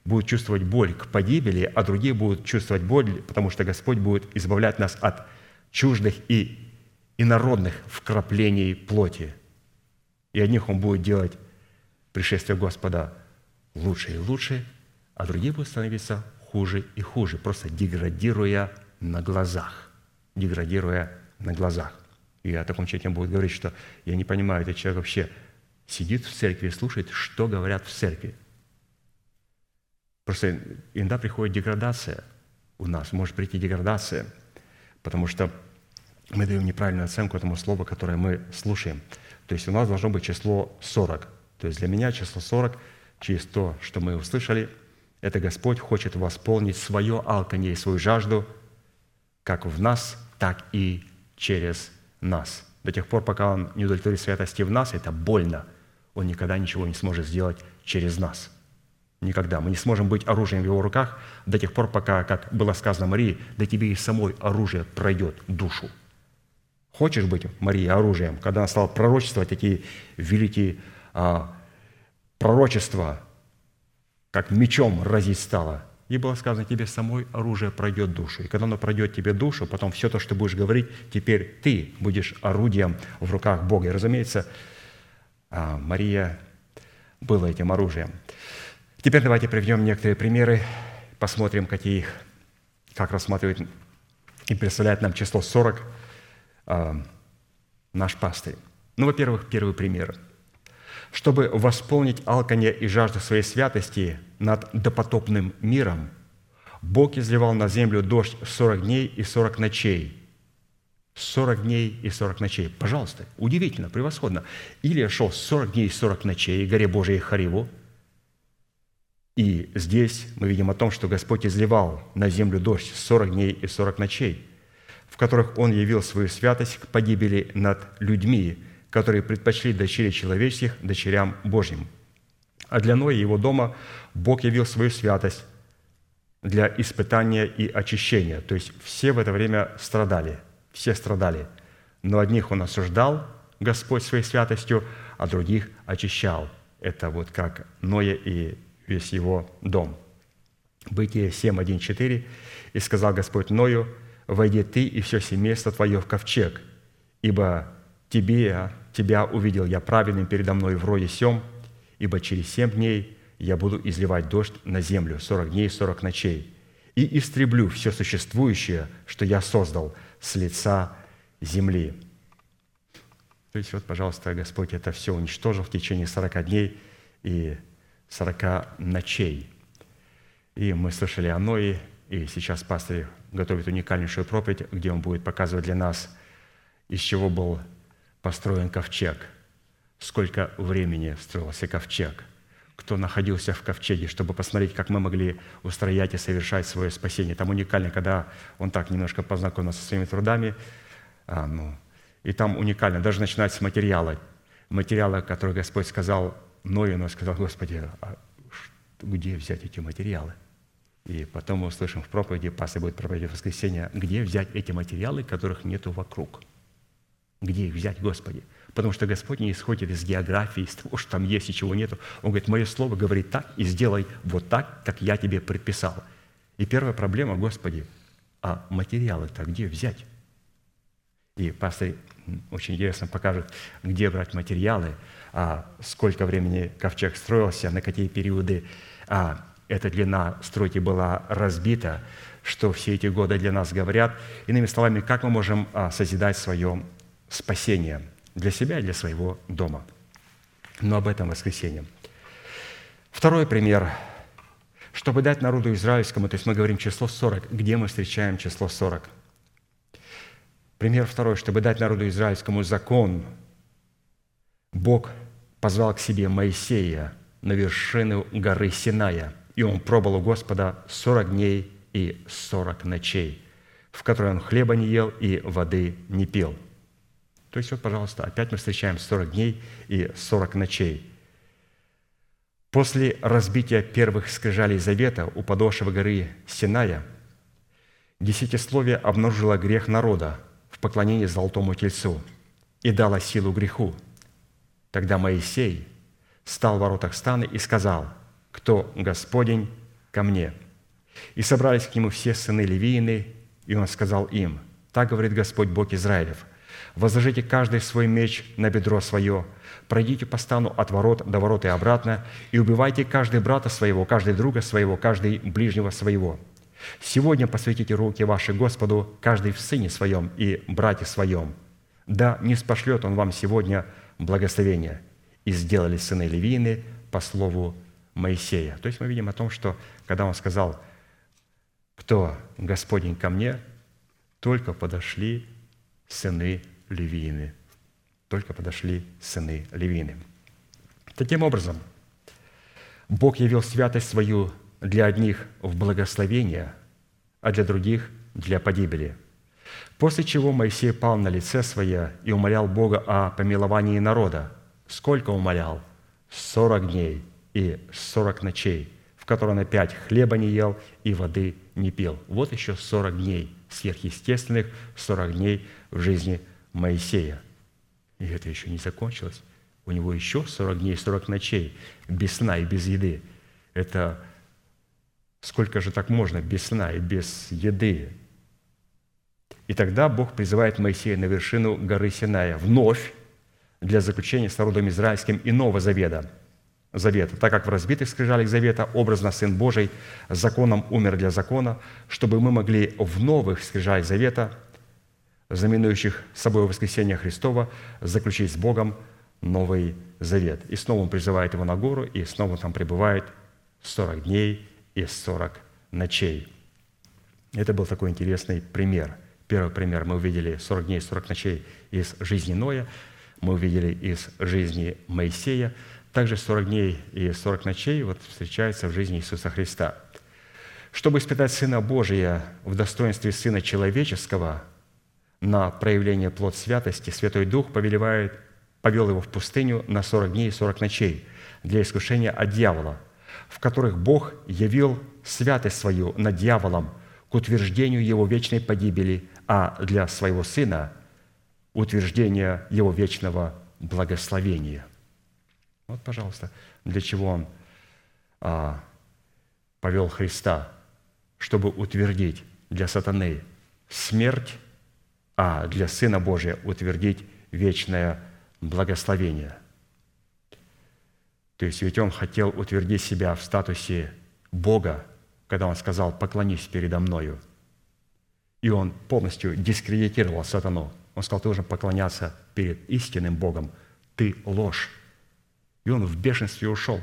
будут чувствовать боль к погибели, а другие будут чувствовать боль, потому что Господь будет избавлять нас от чуждых и инородных вкраплений плоти. И одних Он будет делать пришествие Господа лучше и лучше, а другие будут становиться хуже и хуже, просто деградируя на глазах. Деградируя на глазах. И о таком человеке будет говорить, что я не понимаю, этот человек вообще сидит в церкви и слушает, что говорят в церкви. Просто иногда приходит деградация у нас, может прийти деградация, потому что мы даем неправильную оценку этому слову, которое мы слушаем. То есть у нас должно быть число 40. То есть для меня число 40 через то, что мы услышали, это Господь хочет восполнить свое алканье и свою жажду как в нас, так и через нас. До тех пор, пока Он не удовлетворит святости в нас, это больно. Он никогда ничего не сможет сделать через нас. Никогда. Мы не сможем быть оружием в Его руках до тех пор, пока, как было сказано Марии, до тебе и самой оружие пройдет душу. Хочешь быть, Мария, оружием? Когда она стала пророчествовать такие великие а, пророчества, как мечом разить стала, и было сказано, тебе самой оружие пройдет душу. И когда оно пройдет тебе душу, потом все то, что ты будешь говорить, теперь ты будешь орудием в руках Бога. И, разумеется, а, Мария была этим оружием. Теперь давайте приведем некоторые примеры, посмотрим, какие их, как рассматривает и представляет нам число 40 а, наш пастырь. Ну, во-первых, первый пример. Чтобы восполнить алканье и жажду своей святости над допотопным миром, Бог изливал на землю дождь 40 дней и 40 ночей. 40 дней и 40 ночей. Пожалуйста, удивительно, превосходно. Илия шел 40 дней и 40 ночей, горе Божией Хариву, и здесь мы видим о том, что Господь изливал на землю дождь 40 дней и 40 ночей, в которых Он явил свою святость к погибели над людьми, которые предпочли дочери человеческих дочерям Божьим. А для Ноя и его дома Бог явил свою святость для испытания и очищения. То есть все в это время страдали, все страдали – Но одних Он осуждал, Господь, своей святостью, а других очищал. Это вот как Ноя и весь его дом. Бытие 7, 1, 4. «И сказал Господь Ною, войди ты и все семейство твое в ковчег, ибо тебе, тебя увидел я праведным передо мной в роде сем, ибо через семь дней я буду изливать дождь на землю, сорок дней и сорок ночей, и истреблю все существующее, что я создал с лица земли». То есть вот, пожалуйста, Господь это все уничтожил в течение 40 дней и 40 ночей. И мы слышали о Ное, и сейчас пастор готовит уникальнейшую проповедь, где он будет показывать для нас, из чего был построен ковчег, сколько времени строился ковчег, кто находился в ковчеге, чтобы посмотреть, как мы могли устроять и совершать свое спасение. Там уникально, когда он так немножко познакомился со своими трудами, а, ну, и там уникально, даже начинать с материала. Материала, который Господь сказал Ною, но сказал, Господи, а где взять эти материалы? И потом мы услышим в проповеди, пастор будет проповедовать в воскресенье, где взять эти материалы, которых нету вокруг. Где их взять, Господи? Потому что Господь не исходит из географии, из того, что там есть и чего нету. Он говорит, мое слово говорит так, и сделай вот так, как я тебе предписал. И первая проблема, Господи, а материалы-то где взять? И пастор очень интересно покажет, где брать материалы, а сколько времени ковчег строился, на какие периоды а, эта длина стройки была разбита, что все эти годы для нас говорят. Иными словами, как мы можем а, созидать свое спасение для себя и для своего дома. Но об этом воскресенье. Второй пример. Чтобы дать народу израильскому, то есть мы говорим число 40, где мы встречаем число 40? Пример второй. Чтобы дать народу израильскому закон, Бог позвал к себе Моисея на вершину горы Синая, и он пробыл у Господа 40 дней и 40 ночей, в которые он хлеба не ел и воды не пил. То есть вот, пожалуйста, опять мы встречаем 40 дней и 40 ночей. После разбития первых скрижалей завета у подошвы горы Синая десятисловие обнаружило грех народа в поклонении золотому тельцу и дало силу греху. Тогда Моисей стал в воротах станы и сказал, «Кто Господень ко мне?» И собрались к нему все сыны Левиины, и он сказал им, «Так говорит Господь Бог Израилев, возложите каждый свой меч на бедро свое, пройдите по стану от ворот до ворот и обратно, и убивайте каждый брата своего, каждый друга своего, каждый ближнего своего. Сегодня посвятите руки ваши Господу, каждый в сыне своем и брате своем. Да не спошлет он вам сегодня благословение». И сделали сыны Левины по слову Моисея. То есть мы видим о том, что когда он сказал, кто Господень ко мне, только подошли сыны Левины. Только подошли сыны Левины. Таким образом, Бог явил святость свою для одних в благословение, а для других – для погибели. После чего Моисей пал на лице свое и умолял Бога о помиловании народа. Сколько умолял? Сорок дней и сорок ночей, в которые он опять хлеба не ел и воды не пил. Вот еще сорок дней сверхъестественных, сорок дней в жизни Моисея. И это еще не закончилось. У него еще 40 дней, 40 ночей без сна и без еды. Это сколько же так можно без сна и без еды? И тогда Бог призывает Моисея на вершину горы Синая вновь для заключения с народом израильским иного завета, завета, так как в разбитых скрижалях завета образно Сын Божий законом умер для закона, чтобы мы могли в новых скрижалях завета – знаменующих собой воскресение Христова, заключить с Богом Новый Завет. И снова он призывает его на гору, и снова там пребывает 40 дней и 40 ночей. Это был такой интересный пример. Первый пример мы увидели 40 дней и 40 ночей из жизни Ноя, мы увидели из жизни Моисея. Также 40 дней и 40 ночей вот встречаются в жизни Иисуса Христа. Чтобы испытать Сына Божия в достоинстве Сына Человеческого – на проявление плод святости, Святой Дух повелевает, повел его в пустыню на 40 дней и 40 ночей для искушения от дьявола, в которых Бог явил святость свою над дьяволом к утверждению его вечной погибели, а для своего Сына утверждения Его вечного благословения. Вот, пожалуйста, для чего Он а, повел Христа, чтобы утвердить для сатаны смерть, а для Сына Божия утвердить вечное благословение. То есть ведь Он хотел утвердить себя в статусе Бога, когда Он сказал «поклонись передо Мною». И Он полностью дискредитировал сатану. Он сказал, ты должен поклоняться перед истинным Богом. Ты ложь. И он в бешенстве ушел.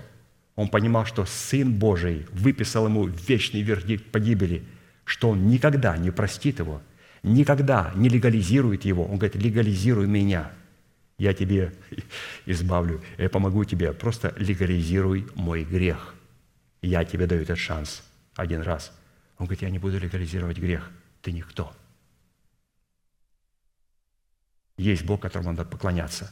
Он понимал, что Сын Божий выписал ему вечный вердикт погибели, что он никогда не простит его, никогда не легализирует его. Он говорит, легализируй меня, я тебе избавлю, я помогу тебе, просто легализируй мой грех. Я тебе даю этот шанс один раз. Он говорит, я не буду легализировать грех, ты никто. Есть Бог, которому надо поклоняться.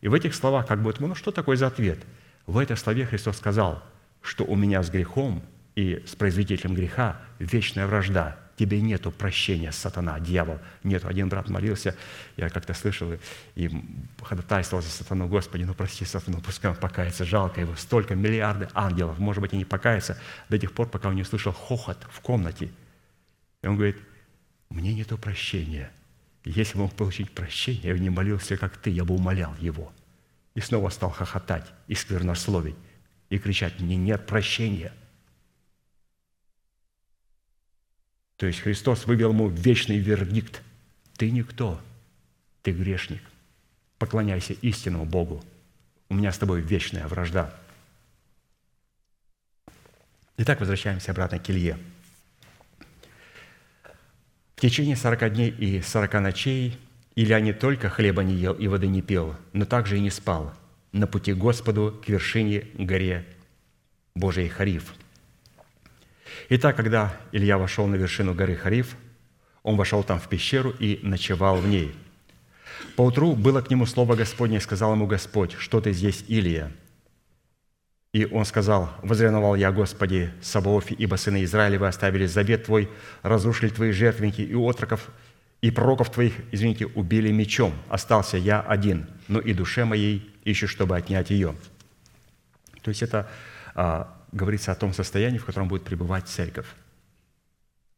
И в этих словах, как бы, ну что такое за ответ? В этом слове Христос сказал, что у меня с грехом и с производителем греха вечная вражда. Тебе нету прощения, сатана, дьявол. Нету. Один брат молился, я как-то слышал, и ходатайствовал за сатану, Господи, ну прости сатану, пускай он покается, жалко его. Столько, миллиарды ангелов, может быть, и не покается до тех пор, пока он не услышал хохот в комнате. И он говорит, мне нету прощения. Если бы мог получить прощение, я бы не молился, как ты, я бы умолял его. И снова стал хохотать и сквернословить, и кричать, мне нет прощения. То есть Христос вывел ему вечный вердикт. Ты никто, ты грешник. Поклоняйся истинному Богу. У меня с тобой вечная вражда. Итак, возвращаемся обратно к Илье. В течение сорока дней и сорока ночей Илья не только хлеба не ел и воды не пил, но также и не спал на пути Господу к вершине горе Божией Хариф. Итак, когда Илья вошел на вершину горы Хариф, он вошел там в пещеру и ночевал в ней. Поутру было к нему слово Господне, и сказал ему Господь, что ты здесь, Илия? И он сказал, «Возреновал я, Господи, Саваофи, ибо сыны Израилевы оставили завет Твой, разрушили Твои жертвенники и отроков, и пророков Твоих, извините, убили мечом. Остался я один, но и душе моей ищу, чтобы отнять ее». То есть это а, говорится о том состоянии, в котором будет пребывать церковь.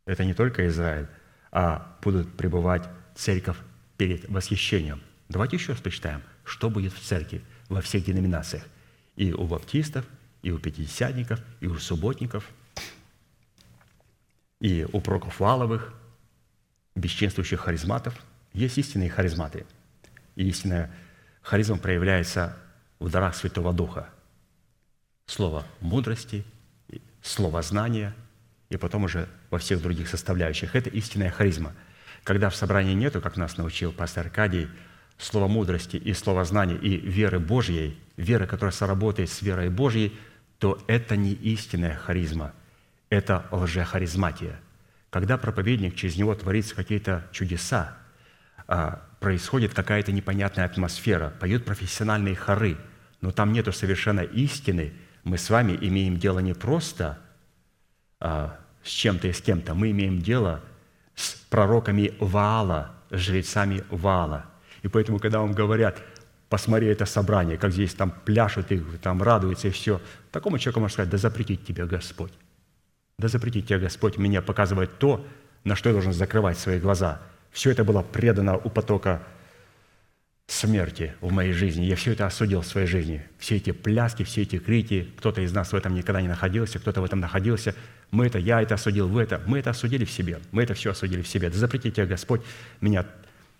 Это не только Израиль, а будут пребывать церковь перед восхищением. Давайте еще раз почитаем, что будет в церкви во всех деноминациях. И у баптистов, и у пятидесятников, и у субботников, и у пророков валовых, бесчинствующих харизматов. Есть истинные харизматы. И истинная харизма проявляется в дарах Святого Духа – слово мудрости, слово знания, и потом уже во всех других составляющих. Это истинная харизма. Когда в собрании нету, как нас научил пастор Аркадий, слова мудрости и слова знания и веры Божьей, веры, которая соработает с верой Божьей, то это не истинная харизма, это лжехаризматия. Когда проповедник, через него творится какие-то чудеса, а, происходит какая-то непонятная атмосфера, поют профессиональные хоры, но там нету совершенно истины – мы с вами имеем дело не просто а, с чем-то и с кем-то, мы имеем дело с пророками Ваала, с жрецами Ваала. И поэтому, когда вам говорят, посмотри это собрание, как здесь там пляшут и там радуются и все, такому человеку можно сказать, да запретить тебе Господь. Да запретить тебе Господь меня показывать то, на что я должен закрывать свои глаза. Все это было предано у потока смерти в моей жизни. Я все это осудил в своей жизни. Все эти пляски, все эти крики. Кто-то из нас в этом никогда не находился, кто-то в этом находился. Мы это, я это осудил, вы это. Мы это осудили в себе. Мы это все осудили в себе. Да запретите, Господь, меня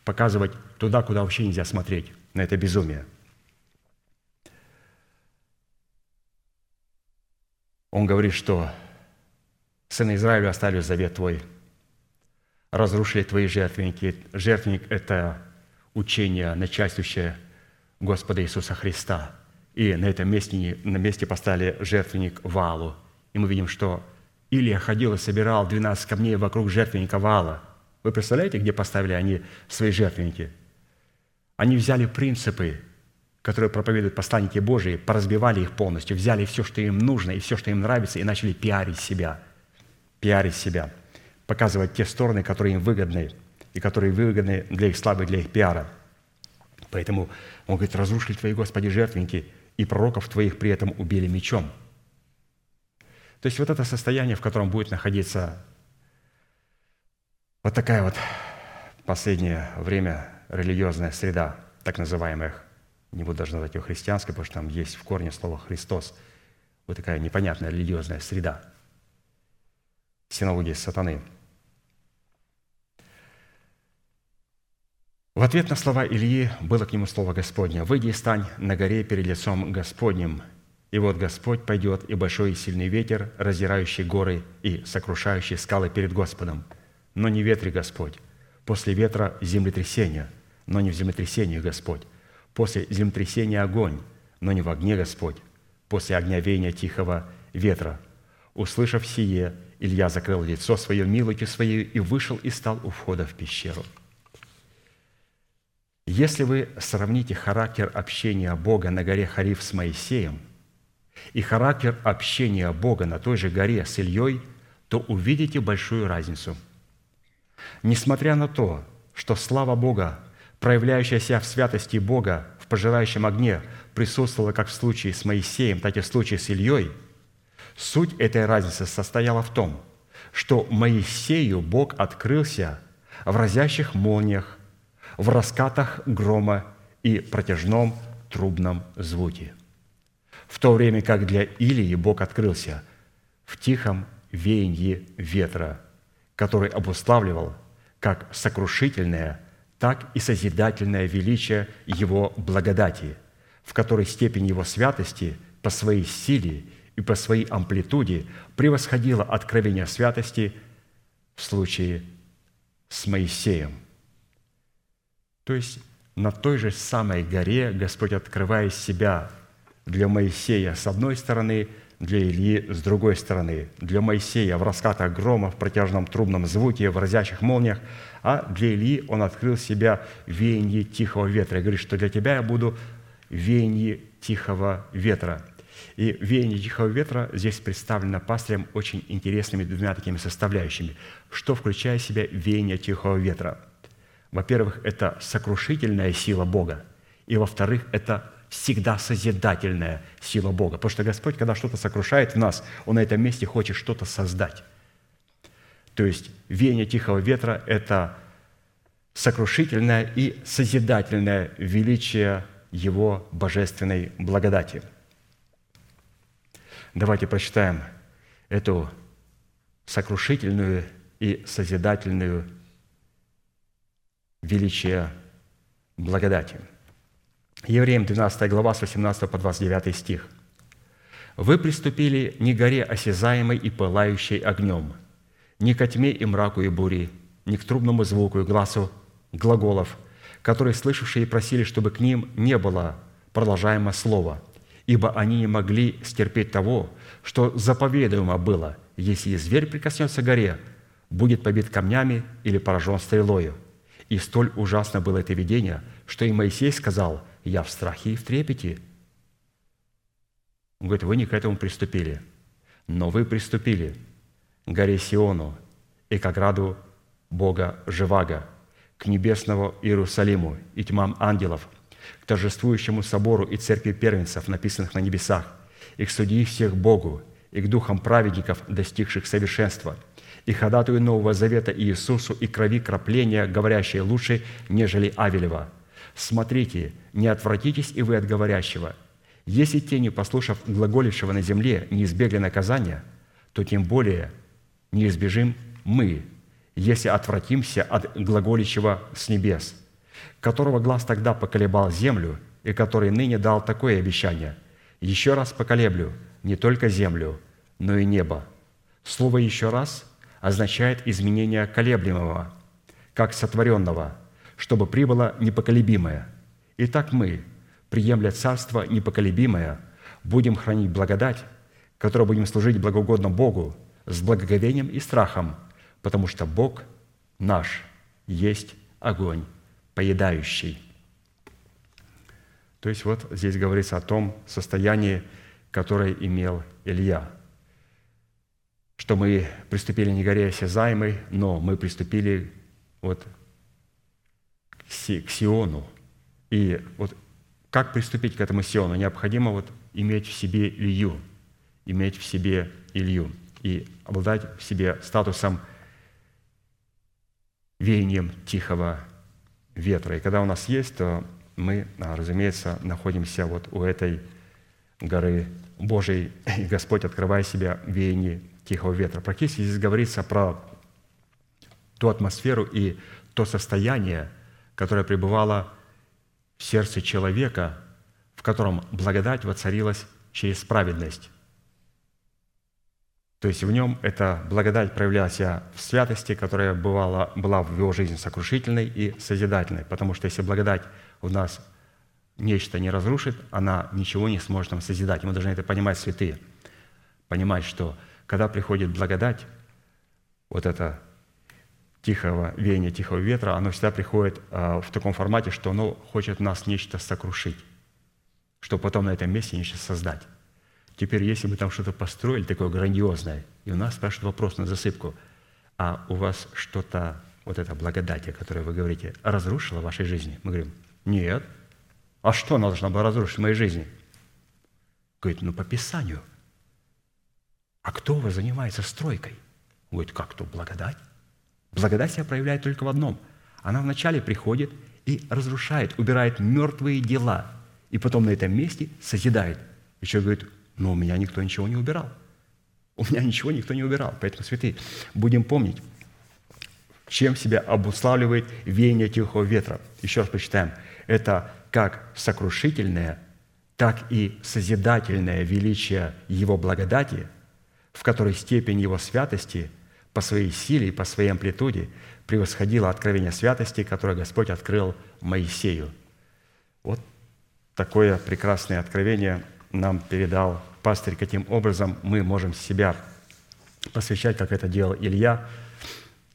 показывать туда, куда вообще нельзя смотреть, на это безумие. Он говорит, что сыны Израиля оставили завет твой, разрушили твои жертвенники. Жертвенник – это учение, начальствующее Господа Иисуса Христа. И на этом месте, на месте поставили жертвенник Валу. И мы видим, что Илия ходил и собирал 12 камней вокруг жертвенника Вала. Вы представляете, где поставили они свои жертвенники? Они взяли принципы, которые проповедуют посланники Божии, поразбивали их полностью, взяли все, что им нужно, и все, что им нравится, и начали пиарить себя. Пиарить себя. Показывать те стороны, которые им выгодны – и которые выгодны для их славы, для их пиара. Поэтому он говорит, разрушили твои, Господи, жертвенники, и пророков твоих при этом убили мечом. То есть вот это состояние, в котором будет находиться вот такая вот последнее время религиозная среда, так называемых, не буду даже называть ее христианской, потому что там есть в корне слово «Христос», вот такая непонятная религиозная среда, синология сатаны. В ответ на слова Ильи было к нему слово Господне. «Выйди и стань на горе перед лицом Господним, и вот Господь пойдет, и большой и сильный ветер, раздирающий горы и сокрушающий скалы перед Господом. Но не ветре Господь. После ветра землетрясение, но не в землетрясении Господь. После землетрясения огонь, но не в огне Господь. После огня веяния тихого ветра. Услышав сие, Илья закрыл лицо свое милостью своей и вышел и стал у входа в пещеру. Если вы сравните характер общения Бога на горе Хариф с Моисеем – и характер общения Бога на той же горе с Ильей, то увидите большую разницу. Несмотря на то, что слава Бога, проявляющаяся в святости Бога в пожирающем огне, присутствовала как в случае с Моисеем, так и в случае с Ильей, суть этой разницы состояла в том, что Моисею Бог открылся в разящих молниях, в раскатах грома и протяжном трубном звуке – в то время как для Илии Бог открылся в тихом веянии ветра, который обуславливал как сокрушительное, так и созидательное величие Его благодати, в которой степень Его святости по своей силе и по своей амплитуде превосходила откровение святости в случае с Моисеем. То есть на той же самой горе Господь, открывая себя для Моисея с одной стороны, для Ильи с другой стороны. Для Моисея в раскатах грома, в протяжном трубном звуке, в разящих молниях, а для Ильи он открыл себя в веянии тихого ветра. И говорит, что для тебя я буду веяние тихого ветра. И веяние тихого ветра здесь представлено пастырем очень интересными двумя такими составляющими. Что включает в себя веяние тихого ветра? Во-первых, это сокрушительная сила Бога. И во-вторых, это всегда созидательная сила Бога. Потому что Господь, когда что-то сокрушает в нас, Он на этом месте хочет что-то создать. То есть веяние тихого ветра – это сокрушительное и созидательное величие Его божественной благодати. Давайте прочитаем эту сокрушительную и созидательную величие благодати – Евреям 12 глава с 18 по 29 стих. «Вы приступили не горе осязаемой и пылающей огнем, ни ко тьме и мраку и бури, ни к трубному звуку и глазу глаголов, которые слышавшие просили, чтобы к ним не было продолжаемо слово, ибо они не могли стерпеть того, что заповедуемо было, если зверь прикоснется к горе, будет побит камнями или поражен стрелою. И столь ужасно было это видение, что и Моисей сказал – я в страхе и в трепете. Он говорит, вы не к этому приступили, но вы приступили к горе Сиону и к ограду Бога Живаго, к небесному Иерусалиму и тьмам ангелов, к торжествующему собору и церкви первенцев, написанных на небесах, и к судьи всех Богу, и к духам праведников, достигших совершенства, и ходатую Нового Завета Иисусу и крови крапления, говорящей лучше, нежели Авелева – Смотрите, не отвратитесь и вы от говорящего. Если те, послушав глаголившего на земле, не избегли наказания, то тем более не избежим мы, если отвратимся от глаголящего с небес, которого глаз тогда поколебал землю и который ныне дал такое обещание. Еще раз поколеблю не только землю, но и небо. Слово «еще раз» означает изменение колеблемого, как сотворенного – чтобы прибыло непоколебимое. Итак, мы, приемля Царство непоколебимое, будем хранить благодать, которой будем служить благоугодно Богу с благоговением и страхом, потому что Бог наш есть огонь, поедающий. То есть вот здесь говорится о том состоянии, которое имел Илья, что мы приступили не горе осязаемой, но мы приступили вот к Сиону, И вот как приступить к этому Сиону? Необходимо вот иметь в себе Илью, иметь в себе Илью и обладать в себе статусом веянием тихого ветра. И когда у нас есть, то мы, а, разумеется, находимся вот у этой горы Божией, и Господь, открывая себя веяние тихого ветра. Практически здесь говорится про ту атмосферу и то состояние, которое пребывало в сердце человека, в котором благодать воцарилась через праведность. То есть в нем эта благодать проявлялась в святости, которая бывала, была в его жизни сокрушительной и созидательной. Потому что если благодать в нас нечто не разрушит, она ничего не сможет нам созидать. Мы должны это понимать, святые. Понимать, что когда приходит благодать, вот это тихого веяния, тихого ветра, оно всегда приходит а, в таком формате, что оно хочет нас нечто сокрушить, чтобы потом на этом месте нечто создать. Теперь, если мы там что-то построили такое грандиозное, и у нас спрашивают вопрос на засыпку, а у вас что-то, вот это благодатие, которое вы говорите, разрушило в вашей жизни? Мы говорим, нет. А что оно должно было разрушить в моей жизни? Говорит, ну по Писанию. А кто у вас занимается стройкой? Говорит, как то благодать? Благодать себя проявляет только в одном. Она вначале приходит и разрушает, убирает мертвые дела, и потом на этом месте созидает. Еще говорит, но у меня никто ничего не убирал. У меня ничего никто не убирал. Поэтому, святые, будем помнить, чем себя обуславливает веяние тихого ветра. Еще раз почитаем. Это как сокрушительное, так и созидательное величие Его благодати, в которой степень Его святости по своей силе и по своей амплитуде превосходила откровение святости, которое Господь открыл Моисею. Вот такое прекрасное откровение нам передал пастырь, каким образом мы можем себя посвящать, как это делал Илья,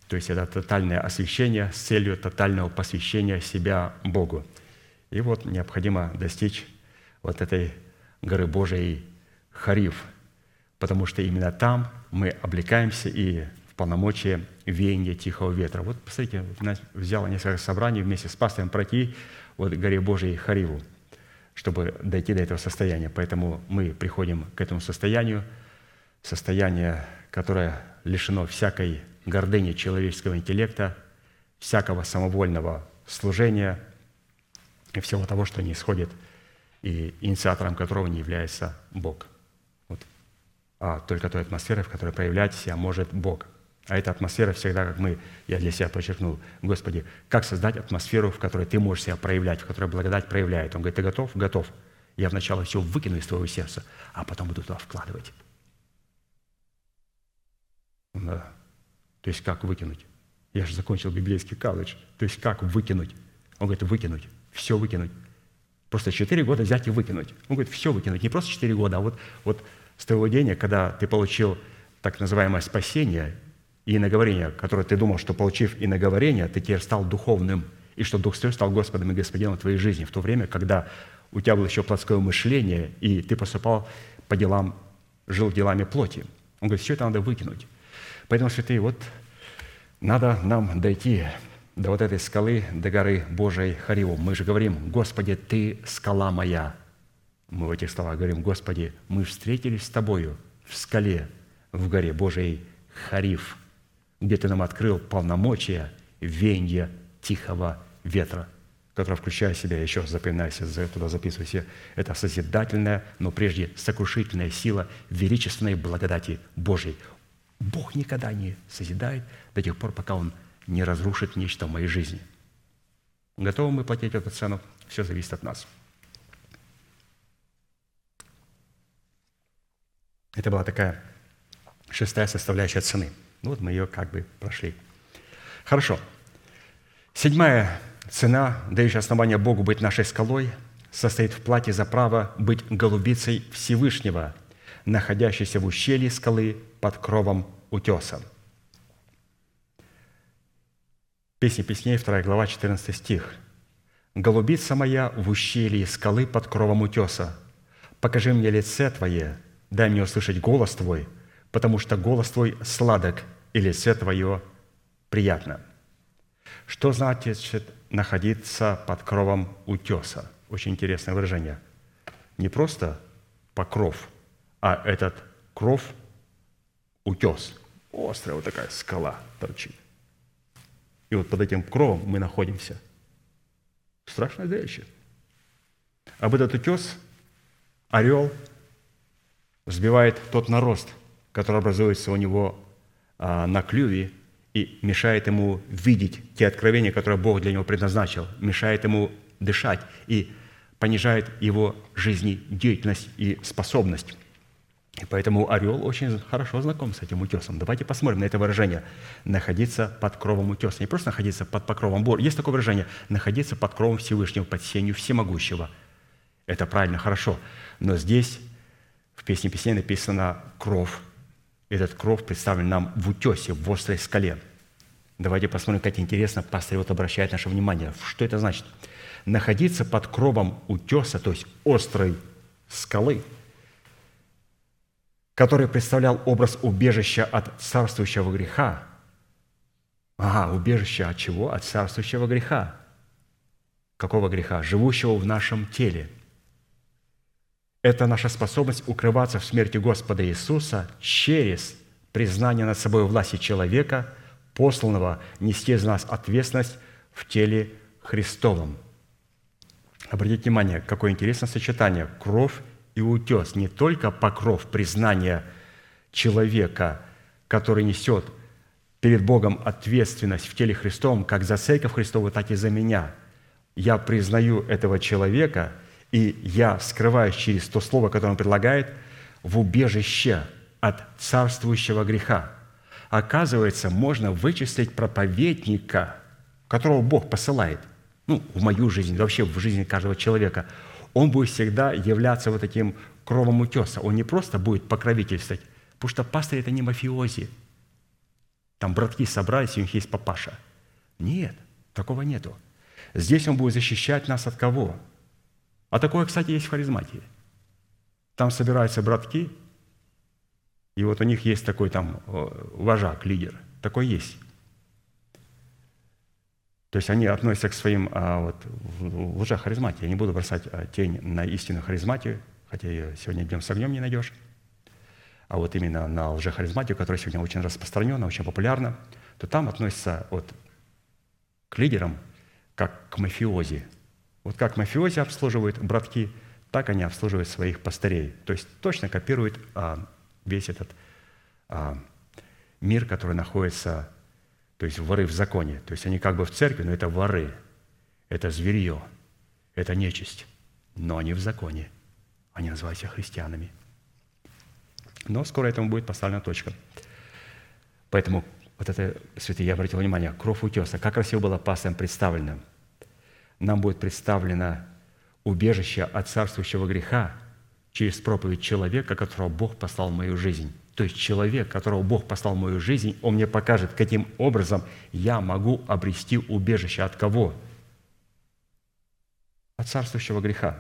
то есть это тотальное освящение с целью тотального посвящения себя Богу. И вот необходимо достичь вот этой горы Божией Хариф, потому что именно там мы облекаемся и в полномочия веяния тихого ветра. Вот, посмотрите, взял несколько собраний вместе с пастором пройти вот горе Божией Хариву – чтобы дойти до этого состояния. Поэтому мы приходим к этому состоянию, состояние, которое лишено всякой гордыни человеческого интеллекта, всякого самовольного служения и всего того, что не исходит, и инициатором которого не является Бог. А только той атмосферой, в которой проявлять себя может Бог – а эта атмосфера всегда, как мы, я для себя подчеркнул, Господи, как создать атмосферу, в которой Ты можешь себя проявлять, в которой благодать проявляет. Он говорит, ты готов? Готов. Я вначале все выкину из твоего сердца, а потом буду туда вкладывать. Да. То есть как выкинуть? Я же закончил библейский колледж. То есть как выкинуть? Он говорит, выкинуть, все выкинуть. Просто четыре года взять и выкинуть. Он говорит, все выкинуть. Не просто четыре года, а вот, вот с того дня, когда ты получил так называемое спасение, и иноговорение, которое ты думал, что получив иноговорение, ты теперь стал духовным, и что Дух Святой стал Господом и Господином твоей жизни, в то время, когда у тебя было еще плотское мышление, и ты поступал по делам, жил делами плоти. Он говорит, все это надо выкинуть. Поэтому, святые, вот надо нам дойти до вот этой скалы, до горы Божией Хариву. Мы же говорим, Господи, Ты скала моя. Мы в этих словах говорим, Господи, мы встретились с Тобою в скале, в горе Божией Хариф – где ты нам открыл полномочия венья тихого ветра, которое, включая в себя, еще запоминайся, туда записывайся, это созидательная, но прежде сокрушительная сила величественной благодати Божьей. Бог никогда не созидает до тех пор, пока Он не разрушит нечто в моей жизни. Готовы мы платить эту цену? Все зависит от нас. Это была такая шестая составляющая цены – ну вот мы ее как бы прошли. Хорошо. Седьмая цена, дающая основание Богу быть нашей скалой, состоит в плате за право быть голубицей Всевышнего, находящейся в ущелье скалы под кровом утеса. Песни песней, 2 глава, 14 стих. «Голубица моя в ущелье скалы под кровом утеса, покажи мне лице Твое, дай мне услышать голос Твой, потому что голос Твой сладок, и лице Твое приятно». Что значит находиться под кровом утеса? Очень интересное выражение. Не просто покров, а этот кров – утес. Острая вот такая скала торчит. И вот под этим кровом мы находимся. Страшное зрелище. Об этот утес орел взбивает тот нарост, который образуется у него а, на клюве и мешает ему видеть те откровения, которые Бог для него предназначил, мешает ему дышать и понижает его жизнедеятельность и способность. И поэтому орел очень хорошо знаком с этим утесом. Давайте посмотрим на это выражение «находиться под кровом утеса». Не просто находиться под покровом Бога. Есть такое выражение «находиться под кровом Всевышнего, под сенью всемогущего». Это правильно, хорошо. Но здесь в песне песней написано «кров». Этот кров представлен нам в утесе, в острой скале. Давайте посмотрим, как интересно пастор вот обращает наше внимание. Что это значит? Находиться под кровом утеса, то есть острой скалы – который представлял образ убежища от царствующего греха. Ага, убежище от чего? От царствующего греха. Какого греха? Живущего в нашем теле. Это наша способность укрываться в смерти Господа Иисуса через признание над собой власти человека, посланного нести из нас ответственность в теле Христовом. Обратите внимание, какое интересное сочетание. Кровь и утес не только покров признания человека, который несет перед Богом ответственность в теле Христовом, как за Церковь Христову, так и за меня. Я признаю этого человека, и я скрываюсь через то слово, которое он предлагает, в убежище от царствующего греха. Оказывается, можно вычислить проповедника, которого Бог посылает, ну, в мою жизнь, вообще в жизни каждого человека – он будет всегда являться вот таким кровом утеса. Он не просто будет покровительствовать, потому что пастор – это не мафиози. Там братки собрались, у них есть папаша. Нет, такого нету. Здесь он будет защищать нас от кого? А такое, кстати, есть в харизматии. Там собираются братки, и вот у них есть такой там э, вожак, лидер. Такой есть. То есть они относятся к своим а, вот, лжехаризматии. Я не буду бросать а, тень на истинную харизматию, хотя ее сегодня днем с огнем не найдешь. А вот именно на лжехаризматию, которая сегодня очень распространена, очень популярна, то там относятся вот, к лидерам как к мафиози. Вот как мафиози обслуживают братки, так они обслуживают своих пастырей. То есть точно копируют а, весь этот а, мир, который находится то есть воры в законе. То есть они как бы в церкви, но это воры, это зверье, это нечисть. Но они в законе. Они называются христианами. Но скоро этому будет поставлена точка. Поэтому вот это, святые, я обратил внимание, кровь утеса, как красиво было пастором представлено. Нам будет представлено убежище от царствующего греха через проповедь человека, которого Бог послал в мою жизнь. То есть человек, которого Бог послал в мою жизнь, он мне покажет, каким образом я могу обрести убежище от кого? От царствующего греха.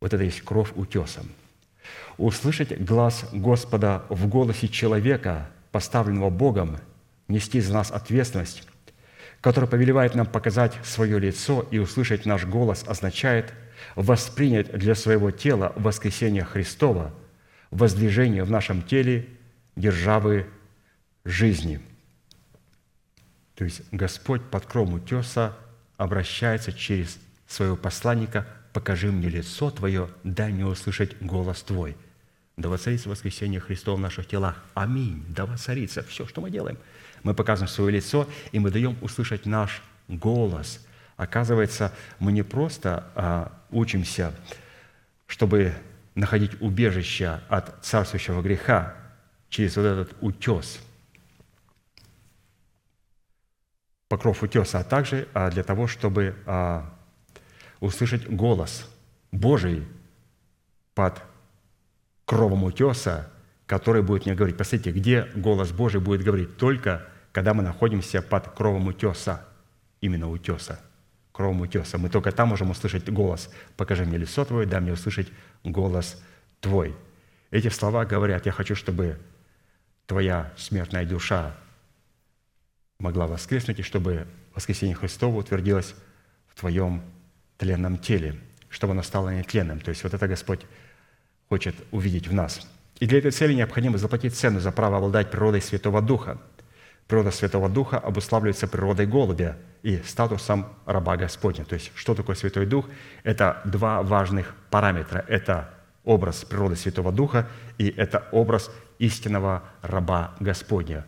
Вот это есть кровь утесом. Услышать глаз Господа в голосе человека, поставленного Богом, нести за нас ответственность, который повелевает нам показать свое лицо и услышать наш голос, означает воспринять для своего тела воскресение Христова – воздвижение в нашем теле державы жизни. То есть Господь под кром утеса обращается через своего посланника «Покажи мне лицо Твое, дай мне услышать голос Твой». Да воцарится воскресение Христова в наших телах. Аминь. Да воцарится. Все, что мы делаем. Мы показываем свое лицо, и мы даем услышать наш голос. Оказывается, мы не просто а, учимся, чтобы находить убежище от царствующего греха через вот этот утес, покров утеса, а также а, для того, чтобы а, услышать голос Божий под кровом утеса, который будет мне говорить. Посмотрите, где голос Божий будет говорить? Только когда мы находимся под кровом утеса, именно утеса, кровом утеса. Мы только там можем услышать голос. Покажи мне лицо Твое, дай мне услышать голос Твой. Эти слова говорят, я хочу, чтобы Твоя смертная душа могла воскреснуть, и чтобы воскресение Христово утвердилось в твоем тленном теле, чтобы оно стало нетленным. То есть вот это Господь хочет увидеть в нас. И для этой цели необходимо заплатить цену за право обладать природой Святого Духа. Природа Святого Духа обуславливается природой голубя и статусом раба Господня. То есть, что такое Святой Дух? Это два важных параметра. Это образ природы Святого Духа и это образ истинного раба Господня.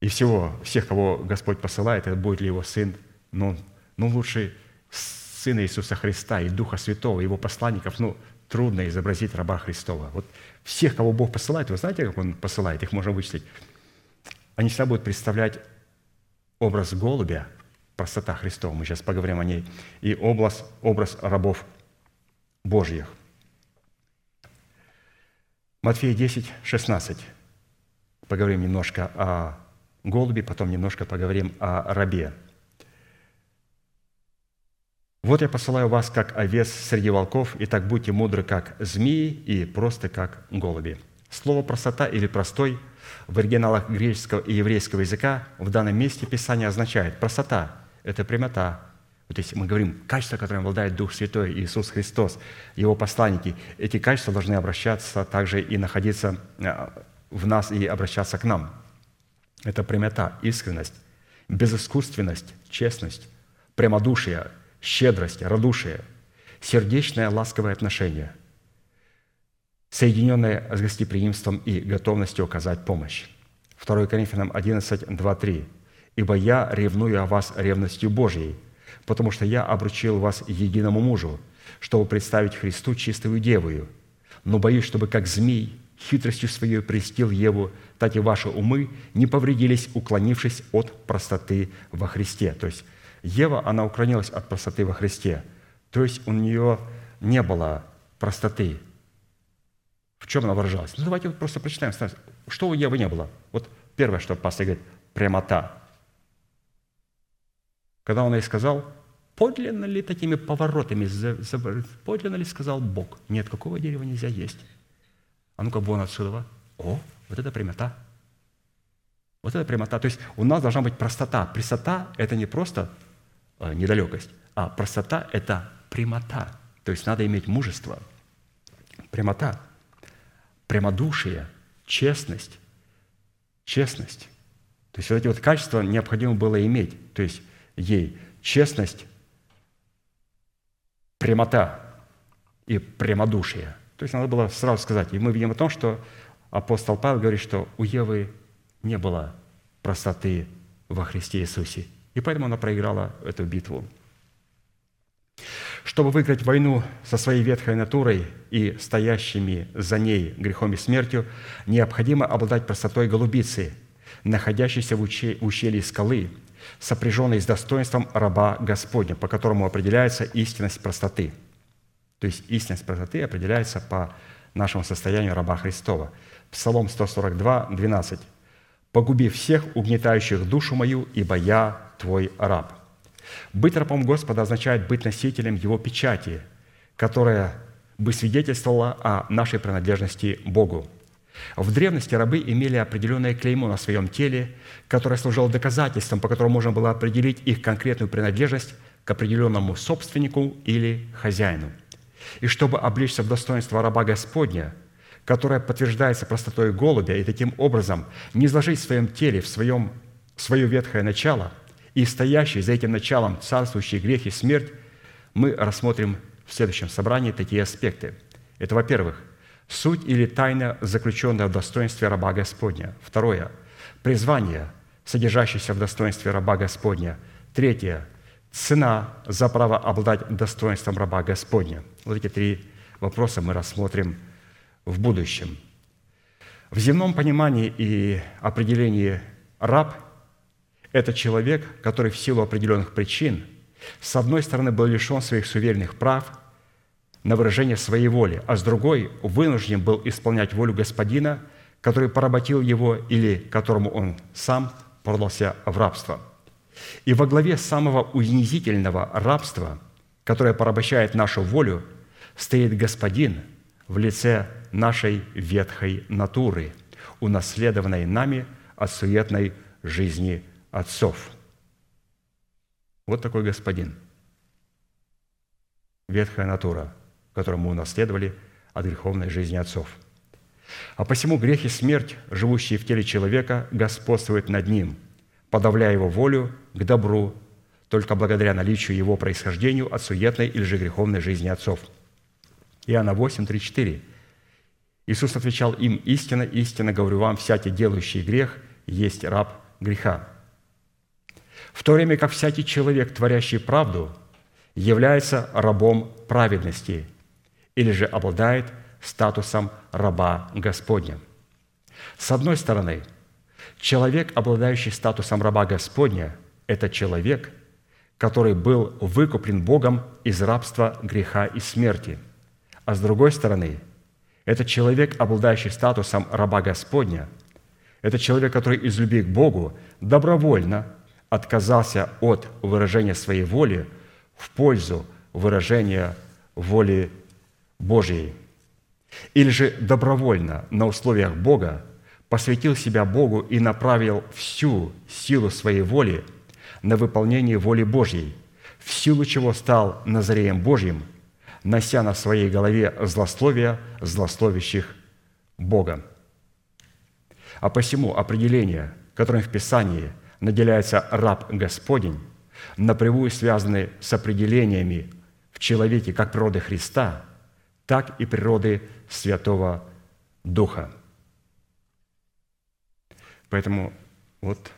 И всего, всех, кого Господь посылает, это будет ли его Сын, ну, ну лучше Сына Иисуса Христа и Духа Святого, Его посланников, ну, трудно изобразить раба Христова. Вот всех, кого Бог посылает, вы знаете, как Он посылает, их можно вычислить. Они всегда будут представлять образ голубя, простота Христова, мы сейчас поговорим о ней, и образ, образ рабов Божьих. Матфея 10, 16. Поговорим немножко о голубе, потом немножко поговорим о рабе. «Вот я посылаю вас, как овец среди волков, и так будьте мудры, как змеи, и просто, как голуби». Слово «простота» или «простой» в оригиналах греческого и еврейского языка в данном месте Писания означает простота – это прямота. Вот если мы говорим качества, которым обладает Дух Святой, Иисус Христос, Его посланники, эти качества должны обращаться также и находиться э, в нас и обращаться к нам. Это прямота, искренность, безыскусственность, честность, прямодушие – щедрость, радушие, сердечное ласковое отношение, соединенное с гостеприимством и готовностью оказать помощь. 2 Коринфянам 11, 2, 3. «Ибо я ревную о вас ревностью Божьей, потому что я обручил вас единому мужу, чтобы представить Христу чистую девою. Но боюсь, чтобы как змей хитростью своей престил Еву, так и ваши умы не повредились, уклонившись от простоты во Христе». То есть Ева, она уклонилась от простоты во Христе. То есть у нее не было простоты. В чем она выражалась? Ну, давайте вот просто прочитаем. Что у Евы не было? Вот первое, что пастор говорит, прямота. Когда он ей сказал, подлинно ли такими поворотами, подлинно ли сказал Бог? Нет, какого дерева нельзя есть? А ну-ка, вон отсюда. О, вот это прямота. Вот это прямота. То есть у нас должна быть простота. Простота – это не просто недалекость. А простота – это прямота. То есть надо иметь мужество. Прямота, прямодушие, честность. Честность. То есть вот эти вот качества необходимо было иметь. То есть ей честность, прямота и прямодушие. То есть надо было сразу сказать. И мы видим о том, что апостол Павел говорит, что у Евы не было простоты во Христе Иисусе. И поэтому она проиграла эту битву. Чтобы выиграть войну со своей ветхой натурой и стоящими за ней грехом и смертью, необходимо обладать простотой голубицы, находящейся в ущелье скалы, сопряженной с достоинством раба Господня, по которому определяется истинность простоты. То есть истинность простоты определяется по нашему состоянию раба Христова. Псалом 142, 12. «Погуби всех угнетающих душу мою, ибо я твой раб». Быть рабом Господа означает быть носителем Его печати, которая бы свидетельствовала о нашей принадлежности Богу. В древности рабы имели определенное клеймо на своем теле, которое служило доказательством, по которому можно было определить их конкретную принадлежность к определенному собственнику или хозяину. И чтобы облечься в достоинство раба Господня, которое подтверждается простотой голубя, и таким образом не изложить в своем теле, в своем, свое ветхое начало – и стоящий за этим началом царствующий грех и смерть, мы рассмотрим в следующем собрании такие аспекты. Это, во-первых, суть или тайна, заключенная в достоинстве раба Господня. Второе – призвание, содержащееся в достоинстве раба Господня. Третье – цена за право обладать достоинством раба Господня. Вот эти три вопроса мы рассмотрим в будущем. В земном понимании и определении раб это человек, который в силу определенных причин, с одной стороны, был лишен своих суверенных прав на выражение своей воли, а с другой вынужден был исполнять волю Господина, который поработил его или которому он сам продался в рабство. И во главе самого унизительного рабства, которое порабощает нашу волю, стоит Господин в лице нашей ветхой натуры, унаследованной нами от суетной жизни отцов. Вот такой господин. Ветхая натура, которую мы унаследовали от греховной жизни отцов. А посему грех и смерть, живущие в теле человека, господствуют над ним, подавляя его волю к добру, только благодаря наличию его происхождению от суетной или же греховной жизни отцов. Иоанна 8, 34. Иисус отвечал им, «Истинно, истинно говорю вам, всякий делающий грех есть раб греха». В то время как всякий человек, творящий правду, является рабом праведности или же обладает статусом раба Господня. С одной стороны, человек, обладающий статусом раба Господня, это человек, который был выкуплен Богом из рабства греха и смерти. А с другой стороны, это человек, обладающий статусом раба Господня, это человек, который из любви к Богу добровольно отказался от выражения своей воли в пользу выражения воли Божьей. Или же добровольно на условиях Бога посвятил себя Богу и направил всю силу своей воли на выполнение воли Божьей, в силу чего стал Назареем Божьим, нося на своей голове злословия злословящих Бога. А посему определение, которым в Писании наделяется раб Господень, напрямую связаны с определениями в человеке как природы Христа, так и природы Святого Духа. Поэтому вот,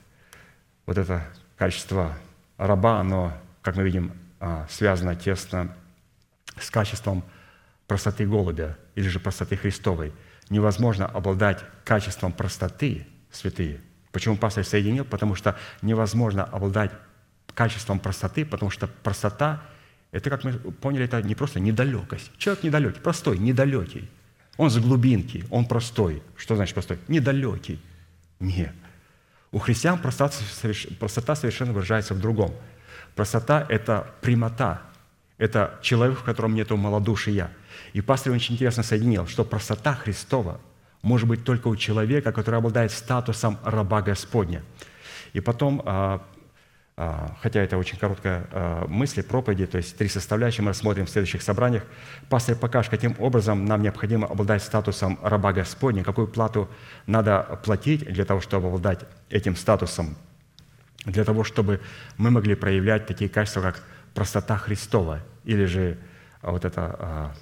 вот это качество раба, оно, как мы видим, а, связано тесно с качеством простоты голубя или же простоты Христовой. Невозможно обладать качеством простоты, святые. Почему пастор соединил? Потому что невозможно обладать качеством простоты, потому что простота – это, как мы поняли, это не просто недалекость. Человек недалекий, простой, недалекий. Он с глубинки, он простой. Что значит простой? Недалекий. Нет. У христиан простота, простота совершенно выражается в другом. Простота – это прямота, это человек, в котором нет малодушия. И пастор очень интересно соединил, что простота Христова может быть только у человека, который обладает статусом раба Господня. И потом а, а, хотя это очень короткая а, мысль, проповеди, то есть три составляющие мы рассмотрим в следующих собраниях. Пастор покажет, каким образом нам необходимо обладать статусом раба Господня, какую плату надо платить для того, чтобы обладать этим статусом, для того, чтобы мы могли проявлять такие качества, как простота Христова, или же вот это,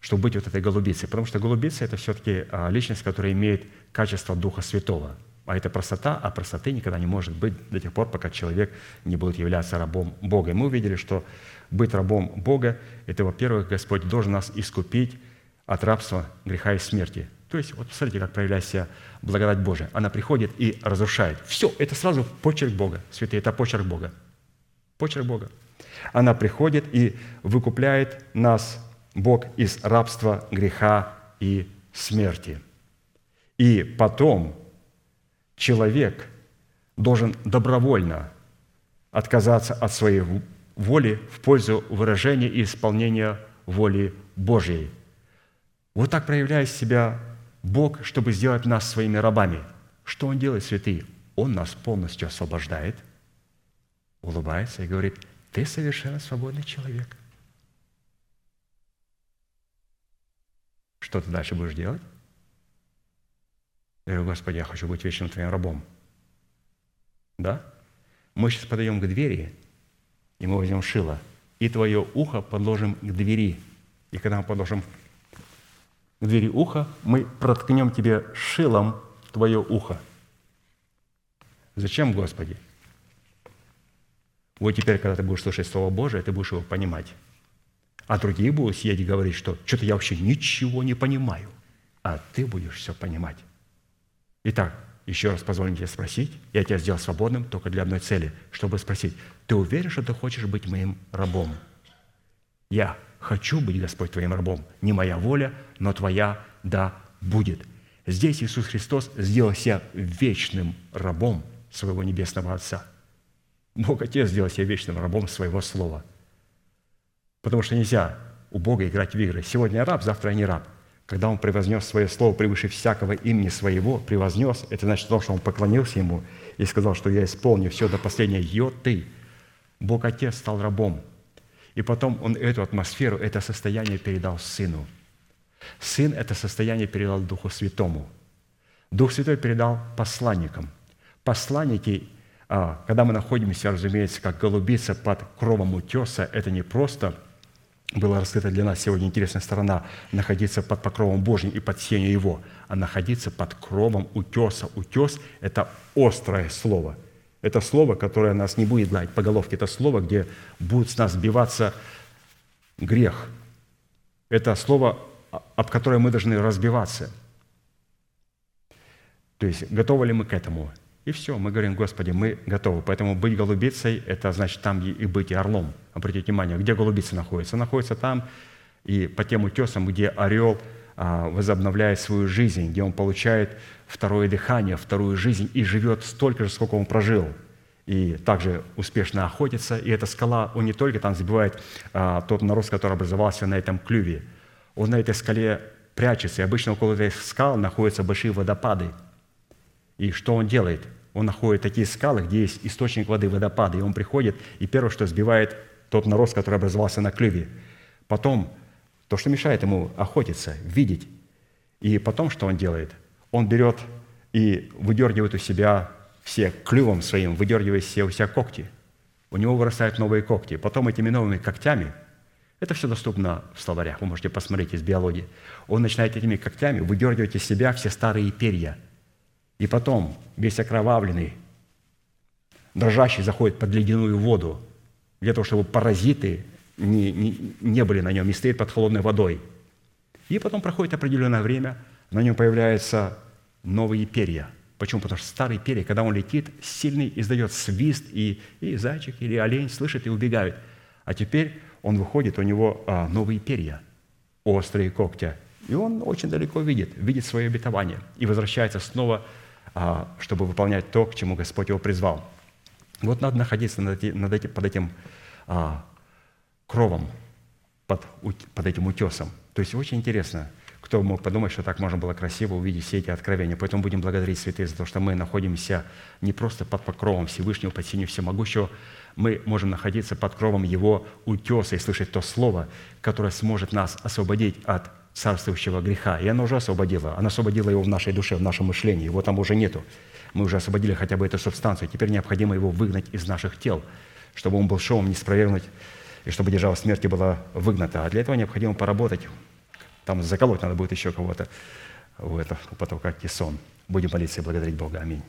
чтобы быть вот этой голубицей. Потому что голубица – это все-таки личность, которая имеет качество Духа Святого – а это простота, а простоты никогда не может быть до тех пор, пока человек не будет являться рабом Бога. И мы увидели, что быть рабом Бога – это, во-первых, Господь должен нас искупить от рабства, греха и смерти. То есть, вот посмотрите, как проявляется себя благодать Божия. Она приходит и разрушает. Все, это сразу почерк Бога. Святые, это почерк Бога. Почерк Бога. Она приходит и выкупляет нас, Бог, из рабства, греха и смерти. И потом человек должен добровольно отказаться от своей воли в пользу выражения и исполнения воли Божьей. Вот так проявляет себя Бог, чтобы сделать нас своими рабами. Что Он делает, святые? Он нас полностью освобождает, улыбается и говорит, ты совершенно свободный человек. Что ты дальше будешь делать? Я говорю, Господи, я хочу быть вечным Твоим рабом. Да? Мы сейчас подаем к двери, и мы возьмем шило, и Твое ухо подложим к двери. И когда мы подложим к двери ухо, мы проткнем Тебе шилом Твое ухо. Зачем, Господи? Вот теперь, когда ты будешь слушать Слово Божие, ты будешь его понимать. А другие будут сидеть и говорить, что что-то я вообще ничего не понимаю. А ты будешь все понимать. Итак, еще раз позволь тебе спросить. Я тебя сделал свободным только для одной цели, чтобы спросить, ты уверен, что ты хочешь быть моим рабом? Я хочу быть, Господь, твоим рабом. Не моя воля, но твоя да будет. Здесь Иисус Христос сделал себя вечным рабом своего Небесного Отца. Бог Отец сделал себя вечным рабом своего Слова. Потому что нельзя у Бога играть в игры. Сегодня я раб, завтра я не раб. когда Он превознес свое слово превыше всякого имени своего, превознес, это значит то, что Он поклонился Ему и сказал, что я исполню все до последнего йоты. Бог Отец стал рабом. И потом Он эту атмосферу, это состояние передал Сыну. Сын это состояние передал Духу Святому. Дух Святой передал посланникам. Посланники, когда мы находимся, разумеется, как голубица под кровом утеса, это не просто – была раскрыта для нас сегодня интересная сторона находиться под покровом Божьим и под сенью Его, а находиться под кровом утеса. Утес – это острое слово. Это слово, которое нас не будет гладить по головке. Это слово, где будет с нас сбиваться грех. Это слово, об которое мы должны разбиваться. То есть, готовы ли мы к этому? И все, мы говорим, Господи, мы готовы. Поэтому быть голубицей – это значит там и быть и орлом. Обратите внимание, где голубица находится? Находится там и по тем утесам, где орел а, возобновляет свою жизнь, где он получает второе дыхание, вторую жизнь и живет столько же, сколько он прожил. И также успешно охотится. И эта скала, он не только там забивает а, тот нарост, который образовался на этом клюве, он на этой скале прячется. И обычно около этой скал находятся большие водопады. И что он делает? Он находит такие скалы, где есть источник воды, водопады, и он приходит, и первое, что сбивает тот нарост, который образовался на клюве. Потом, то, что мешает ему охотиться, видеть. И потом, что он делает? Он берет и выдергивает у себя все клювом своим, выдергивает все у себя когти. У него вырастают новые когти. Потом этими новыми когтями, это все доступно в словарях, вы можете посмотреть из биологии, он начинает этими когтями выдергивать из себя все старые перья – и потом, весь окровавленный, дрожащий заходит под ледяную воду, для того, чтобы паразиты не, не, не были на нем, не стоит под холодной водой. И потом проходит определенное время, на нем появляются новые перья. Почему? Потому что старый перья, когда он летит, сильный издает свист, и, и зайчик или олень слышит и убегают. А теперь он выходит, у него а, новые перья, острые когтя. И он очень далеко видит, видит свое обетование и возвращается снова чтобы выполнять то, к чему Господь его призвал. Вот надо находиться над этим, под этим а, кровом, под, под этим утесом. То есть очень интересно, кто мог подумать, что так можно было красиво увидеть все эти откровения. Поэтому будем благодарить святые за то, что мы находимся не просто под покровом Всевышнего, под синью всемогущего, мы можем находиться под кровом Его утеса и слышать то Слово, которое сможет нас освободить от царствующего греха. И она уже освободила. Она освободила его в нашей душе, в нашем мышлении. Его там уже нету. Мы уже освободили хотя бы эту субстанцию. Теперь необходимо его выгнать из наших тел, чтобы он был шоум не спровергнуть, и чтобы держава смерти была выгната. А для этого необходимо поработать. Там заколоть надо будет еще кого-то этого, у потолка кисон. Будем молиться и благодарить Бога. Аминь.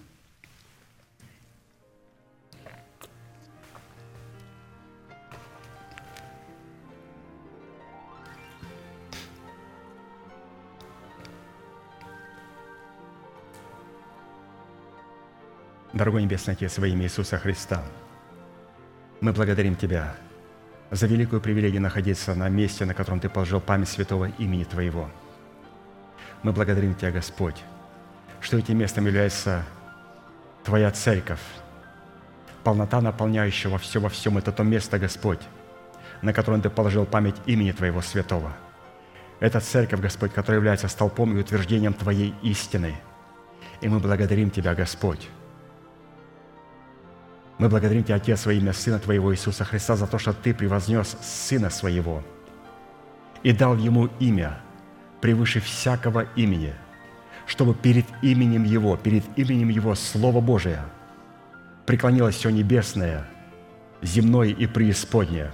Дорогой Небесный Отец, во имя Иисуса Христа, мы благодарим Тебя за великую привилегию находиться на месте, на котором Ты положил память святого имени Твоего. Мы благодарим Тебя, Господь, что этим местом является Твоя церковь, полнота наполняющего все во всем. Это то место, Господь, на котором Ты положил память имени Твоего святого. Это церковь, Господь, которая является столпом и утверждением Твоей истины. И мы благодарим Тебя, Господь, мы благодарим Тебя, Отец, во имя Сына Твоего Иисуса Христа, за то, что Ты превознес Сына Своего и дал Ему имя превыше всякого имени, чтобы перед именем Его, перед именем Его Слово Божие преклонилось все небесное, земное и преисподнее.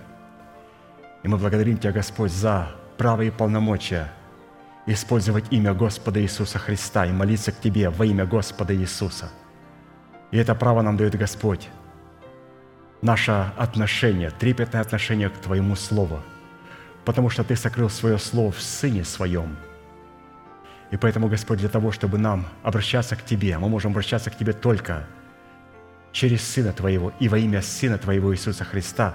И мы благодарим Тебя, Господь, за право и полномочия использовать имя Господа Иисуса Христа и молиться к Тебе во имя Господа Иисуса. И это право нам дает Господь наше отношение, трепетное отношение к Твоему Слову, потому что Ты сокрыл свое Слово в Сыне Своем. И поэтому, Господь, для того, чтобы нам обращаться к Тебе, мы можем обращаться к Тебе только через Сына Твоего и во имя Сына Твоего Иисуса Христа,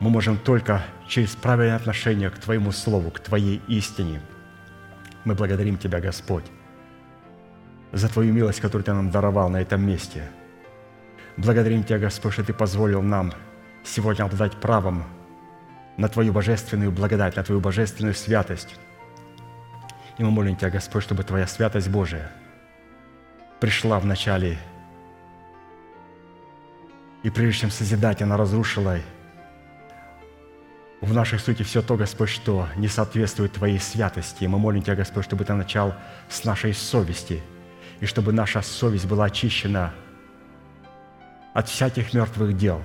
мы можем только через правильное отношение к Твоему Слову, к Твоей истине. Мы благодарим Тебя, Господь, за Твою милость, которую Ты нам даровал на этом месте – Благодарим Тебя, Господь, что Ты позволил нам сегодня обладать правом на Твою божественную благодать, на Твою божественную святость. И мы молим Тебя, Господь, чтобы Твоя святость Божия пришла в начале, и прежде чем созидать, она разрушила в нашей сути все то, Господь, что не соответствует Твоей святости. И мы молим Тебя, Господь, чтобы Ты начал с нашей совести, и чтобы наша совесть была очищена от всяких мертвых дел.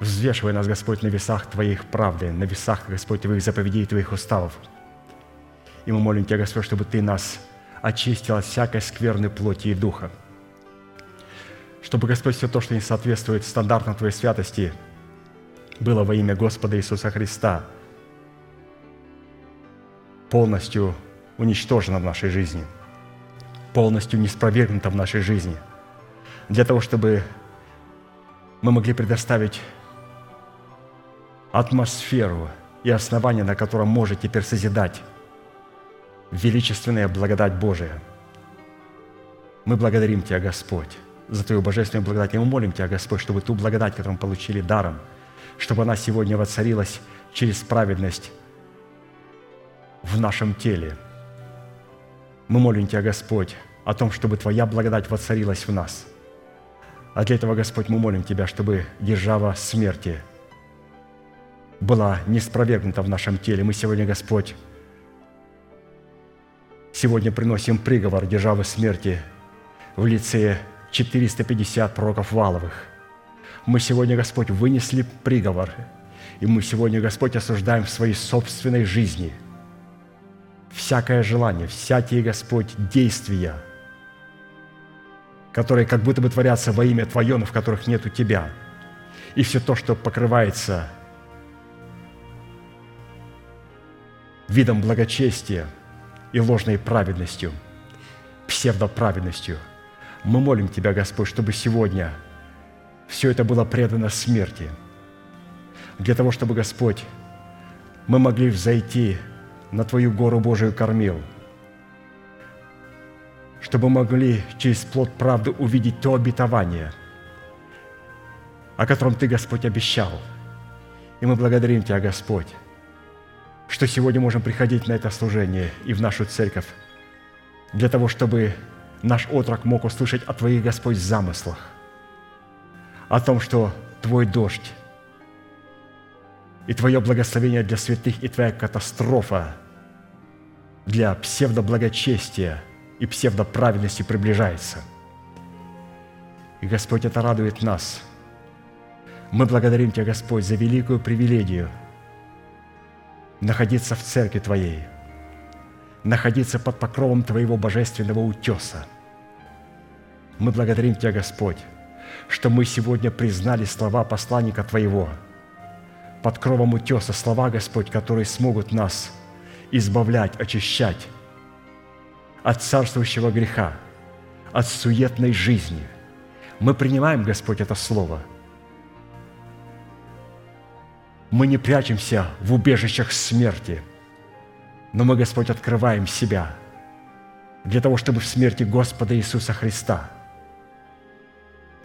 Взвешивай нас, Господь, на весах Твоих правды, на весах, Господь, Твоих заповедей и Твоих уставов. И мы молим Тебя, Господь, чтобы Ты нас очистил от всякой скверной плоти и духа. Чтобы, Господь, все то, что не соответствует стандартам Твоей святости – было во имя Господа Иисуса Христа полностью уничтожено в нашей жизни, полностью неспровергнуто в нашей жизни, для того, чтобы мы могли предоставить атмосферу и основание, на котором может теперь созидать величественная благодать Божия. Мы благодарим Тебя, Господь, за Твою божественную благодать. И мы молим Тебя, Господь, чтобы ту благодать, которую мы получили даром – чтобы она сегодня воцарилась через праведность в нашем теле. Мы молим Тебя, Господь, о том, чтобы Твоя благодать воцарилась в нас. А для этого, Господь, мы молим Тебя, чтобы держава смерти была не спровергнута в нашем теле. Мы сегодня, Господь, сегодня приносим приговор державы смерти в лице 450 пророков Валовых – мы сегодня, Господь, вынесли приговор, и мы сегодня, Господь, осуждаем в своей собственной жизни всякое желание, всякие, Господь, действия, которые как будто бы творятся во имя Твое, но в которых нет у Тебя. И все то, что покрывается видом благочестия и ложной праведностью, псевдоправедностью. Мы молим Тебя, Господь, чтобы сегодня – все это было предано смерти. Для того, чтобы, Господь, мы могли взойти на Твою гору Божию кормил, чтобы могли через плод правды увидеть то обетование, о котором Ты, Господь, обещал. И мы благодарим Тебя, Господь, что сегодня можем приходить на это служение и в нашу церковь, для того, чтобы наш отрок мог услышать о Твоих, Господь, замыслах – о том, что Твой дождь и Твое благословение для святых и Твоя катастрофа для псевдоблагочестия и псевдоправедности приближается. И Господь, это радует нас. Мы благодарим Тебя, Господь, за великую привилегию находиться в церкви Твоей, находиться под покровом Твоего божественного утеса. Мы благодарим Тебя, Господь, что мы сегодня признали слова посланника Твоего, под кровом утеса слова, Господь, которые смогут нас избавлять, очищать от царствующего греха, от суетной жизни. Мы принимаем, Господь, это слово. Мы не прячемся в убежищах смерти, но мы, Господь, открываем себя для того, чтобы в смерти Господа Иисуса Христа –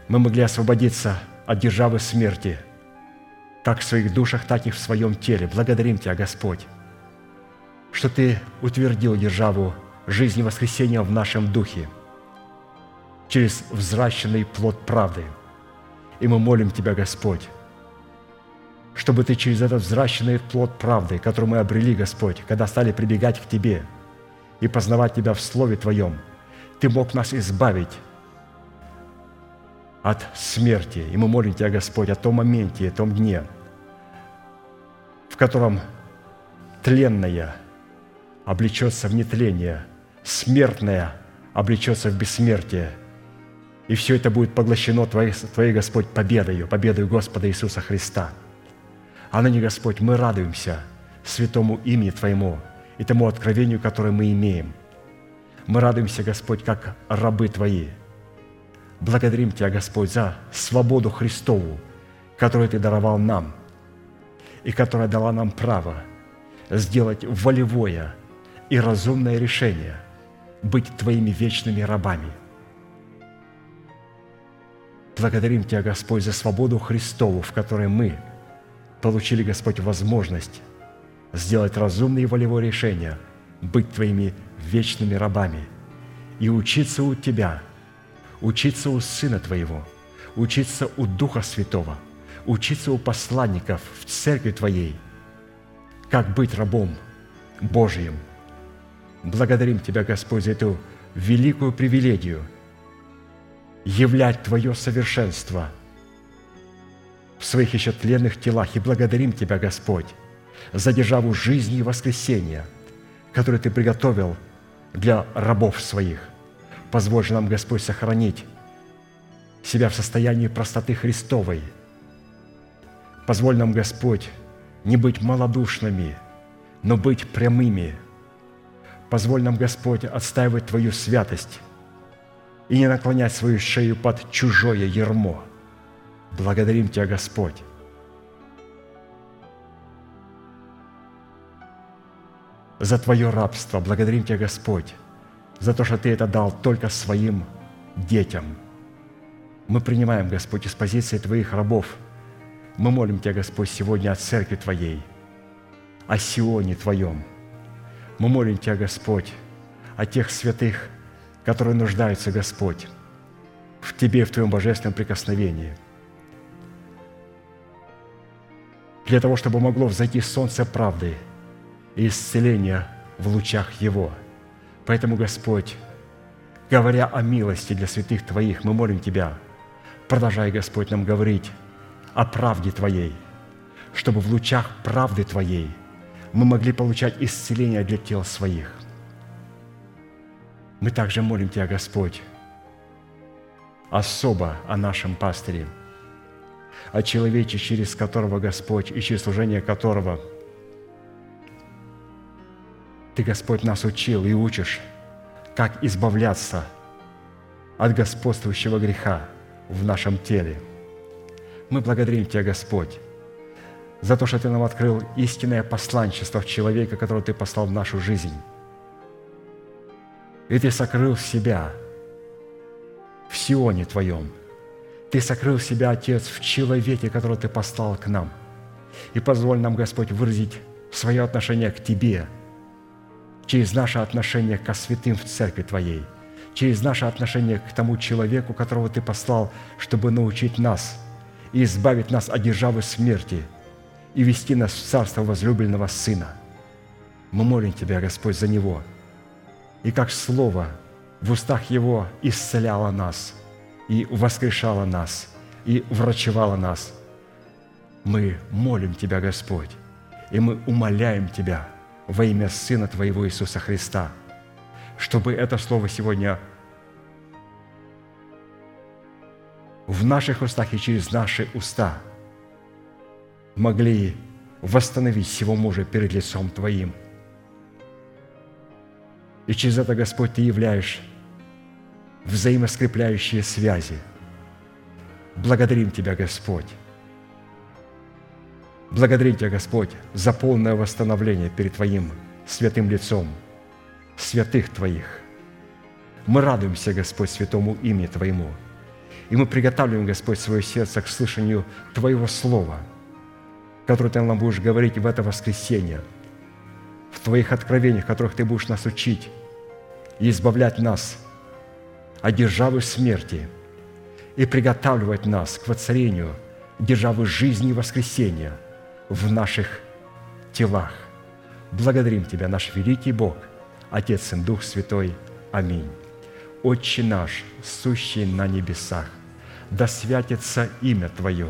мы могли освободиться от державы смерти, как в своих душах, так и в своем теле. Благодарим Тебя, Господь, что Ты утвердил державу жизни воскресения в нашем духе через взращенный плод правды. И мы молим Тебя, Господь, чтобы Ты через этот взращенный плод правды, который мы обрели, Господь, когда стали прибегать к Тебе и познавать Тебя в Слове Твоем, Ты мог нас избавить от смерти. И мы молим Тебя, Господь, о том моменте, о том дне, в котором тленное облечется в нетление, смертное облечется в бессмертие. И все это будет поглощено Твоей, Твоей Господь, победою, победою Господа Иисуса Христа. А ныне, Господь, мы радуемся святому имени Твоему и тому откровению, которое мы имеем. Мы радуемся, Господь, как рабы Твои – Благодарим Тебя, Господь, за свободу Христову, которую Ты даровал нам, и которая дала нам право сделать волевое и разумное решение быть Твоими вечными рабами. Благодарим Тебя, Господь, за свободу Христову, в которой мы получили, Господь, возможность сделать разумное и волевое решение, быть Твоими вечными рабами и учиться у Тебя, учиться у Сына Твоего, учиться у Духа Святого, учиться у посланников в Церкви Твоей, как быть рабом Божьим. Благодарим Тебя, Господь, за эту великую привилегию являть Твое совершенство в своих еще тленных телах. И благодарим Тебя, Господь, за державу жизни и воскресения, которую Ты приготовил для рабов своих. Позволь же нам, Господь, сохранить себя в состоянии простоты Христовой. Позволь нам, Господь, не быть малодушными, но быть прямыми. Позволь нам, Господь, отстаивать Твою святость и не наклонять свою шею под чужое ермо. Благодарим Тебя, Господь, за Твое рабство. Благодарим Тебя, Господь, за то, что Ты это дал только своим детям. Мы принимаем, Господь, из позиции Твоих рабов. Мы молим Тебя, Господь, сегодня о Церкви Твоей, о Сионе Твоем. Мы молим Тебя, Господь, о тех святых, которые нуждаются, Господь, в Тебе, в Твоем божественном прикосновении. Для того, чтобы могло взойти солнце правды – и исцеления в лучах Его. Поэтому, Господь, говоря о милости для святых Твоих, мы молим Тебя, продолжай, Господь, нам говорить о правде Твоей, чтобы в лучах правды Твоей мы могли получать исцеление для тел своих. Мы также молим Тебя, Господь, особо о нашем пастыре, о человеке, через которого, Господь, и через служение которого – ты, Господь, нас учил и учишь, как избавляться от господствующего греха в нашем теле. Мы благодарим Тебя, Господь, за то, что Ты нам открыл истинное посланчество в человека, которого Ты послал в нашу жизнь. И Ты сокрыл себя в Сионе Твоем. Ты сокрыл себя, Отец, в человеке, которого Ты послал к нам. И позволь нам, Господь, выразить свое отношение к Тебе – через наше отношение ко святым в церкви Твоей, через наше отношение к тому человеку, которого Ты послал, чтобы научить нас и избавить нас от державы смерти и вести нас в царство возлюбленного Сына. Мы молим Тебя, Господь, за Него. И как Слово в устах Его исцеляло нас и воскрешало нас, и врачевало нас, мы молим Тебя, Господь, и мы умоляем Тебя – во имя Сына Твоего Иисуса Христа, чтобы это слово сегодня в наших устах и через наши уста могли восстановить всего мужа перед лицом Твоим. И через это, Господь, Ты являешь взаимоскрепляющие связи. Благодарим Тебя, Господь, Благодарим Тебя, Господь, за полное восстановление перед Твоим святым лицом, святых Твоих. Мы радуемся, Господь, святому имени Твоему. И мы приготавливаем, Господь, свое сердце к слышанию Твоего Слова, которое Ты нам будешь говорить в это воскресенье, в Твоих откровениях, которых Ты будешь нас учить и избавлять нас от державы смерти и приготавливать нас к воцарению державы жизни и воскресения – в наших телах. Благодарим Тебя, наш великий Бог, Отец и Дух Святой. Аминь. Отче наш, сущий на небесах, да святится имя Твое,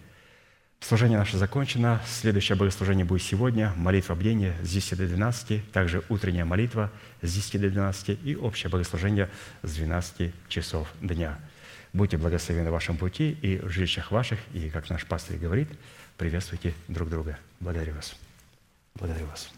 Служение наше закончено. Следующее богослужение будет сегодня. Молитва бдения с 10 до 12, также утренняя молитва с 10 до 12 и общее богослужение с 12 часов дня. Будьте благословены в вашем пути и в жилищах ваших, и, как наш пастырь говорит, приветствуйте друг друга. Благодарю вас. Благодарю вас.